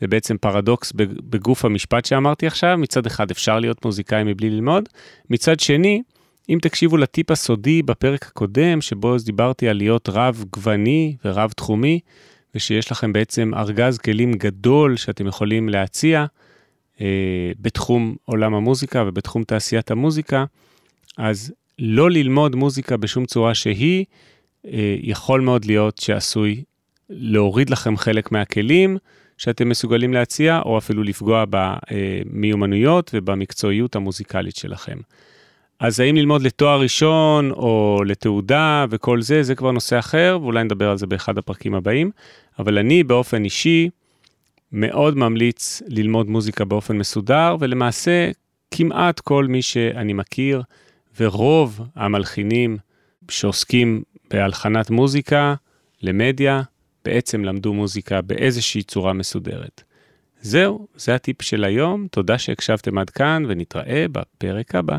זה בעצם פרדוקס בגוף המשפט שאמרתי עכשיו, מצד אחד אפשר להיות מוזיקאי מבלי ללמוד, מצד שני, אם תקשיבו לטיפ הסודי בפרק הקודם, שבו דיברתי על להיות רב גווני ורב תחומי, ושיש לכם בעצם ארגז כלים גדול שאתם יכולים להציע אה, בתחום עולם המוזיקה ובתחום תעשיית המוזיקה, אז לא ללמוד מוזיקה בשום צורה שהיא, אה, יכול מאוד להיות שעשוי להוריד לכם חלק מהכלים שאתם מסוגלים להציע, או אפילו לפגוע במיומנויות ובמקצועיות המוזיקלית שלכם. אז האם ללמוד לתואר ראשון או לתעודה וכל זה, זה כבר נושא אחר, ואולי נדבר על זה באחד הפרקים הבאים. אבל אני באופן אישי מאוד ממליץ ללמוד מוזיקה באופן מסודר, ולמעשה כמעט כל מי שאני מכיר, ורוב המלחינים שעוסקים בהלחנת מוזיקה למדיה, בעצם למדו מוזיקה באיזושהי צורה מסודרת. זהו, זה הטיפ של היום, תודה שהקשבתם עד כאן ונתראה בפרק הבא.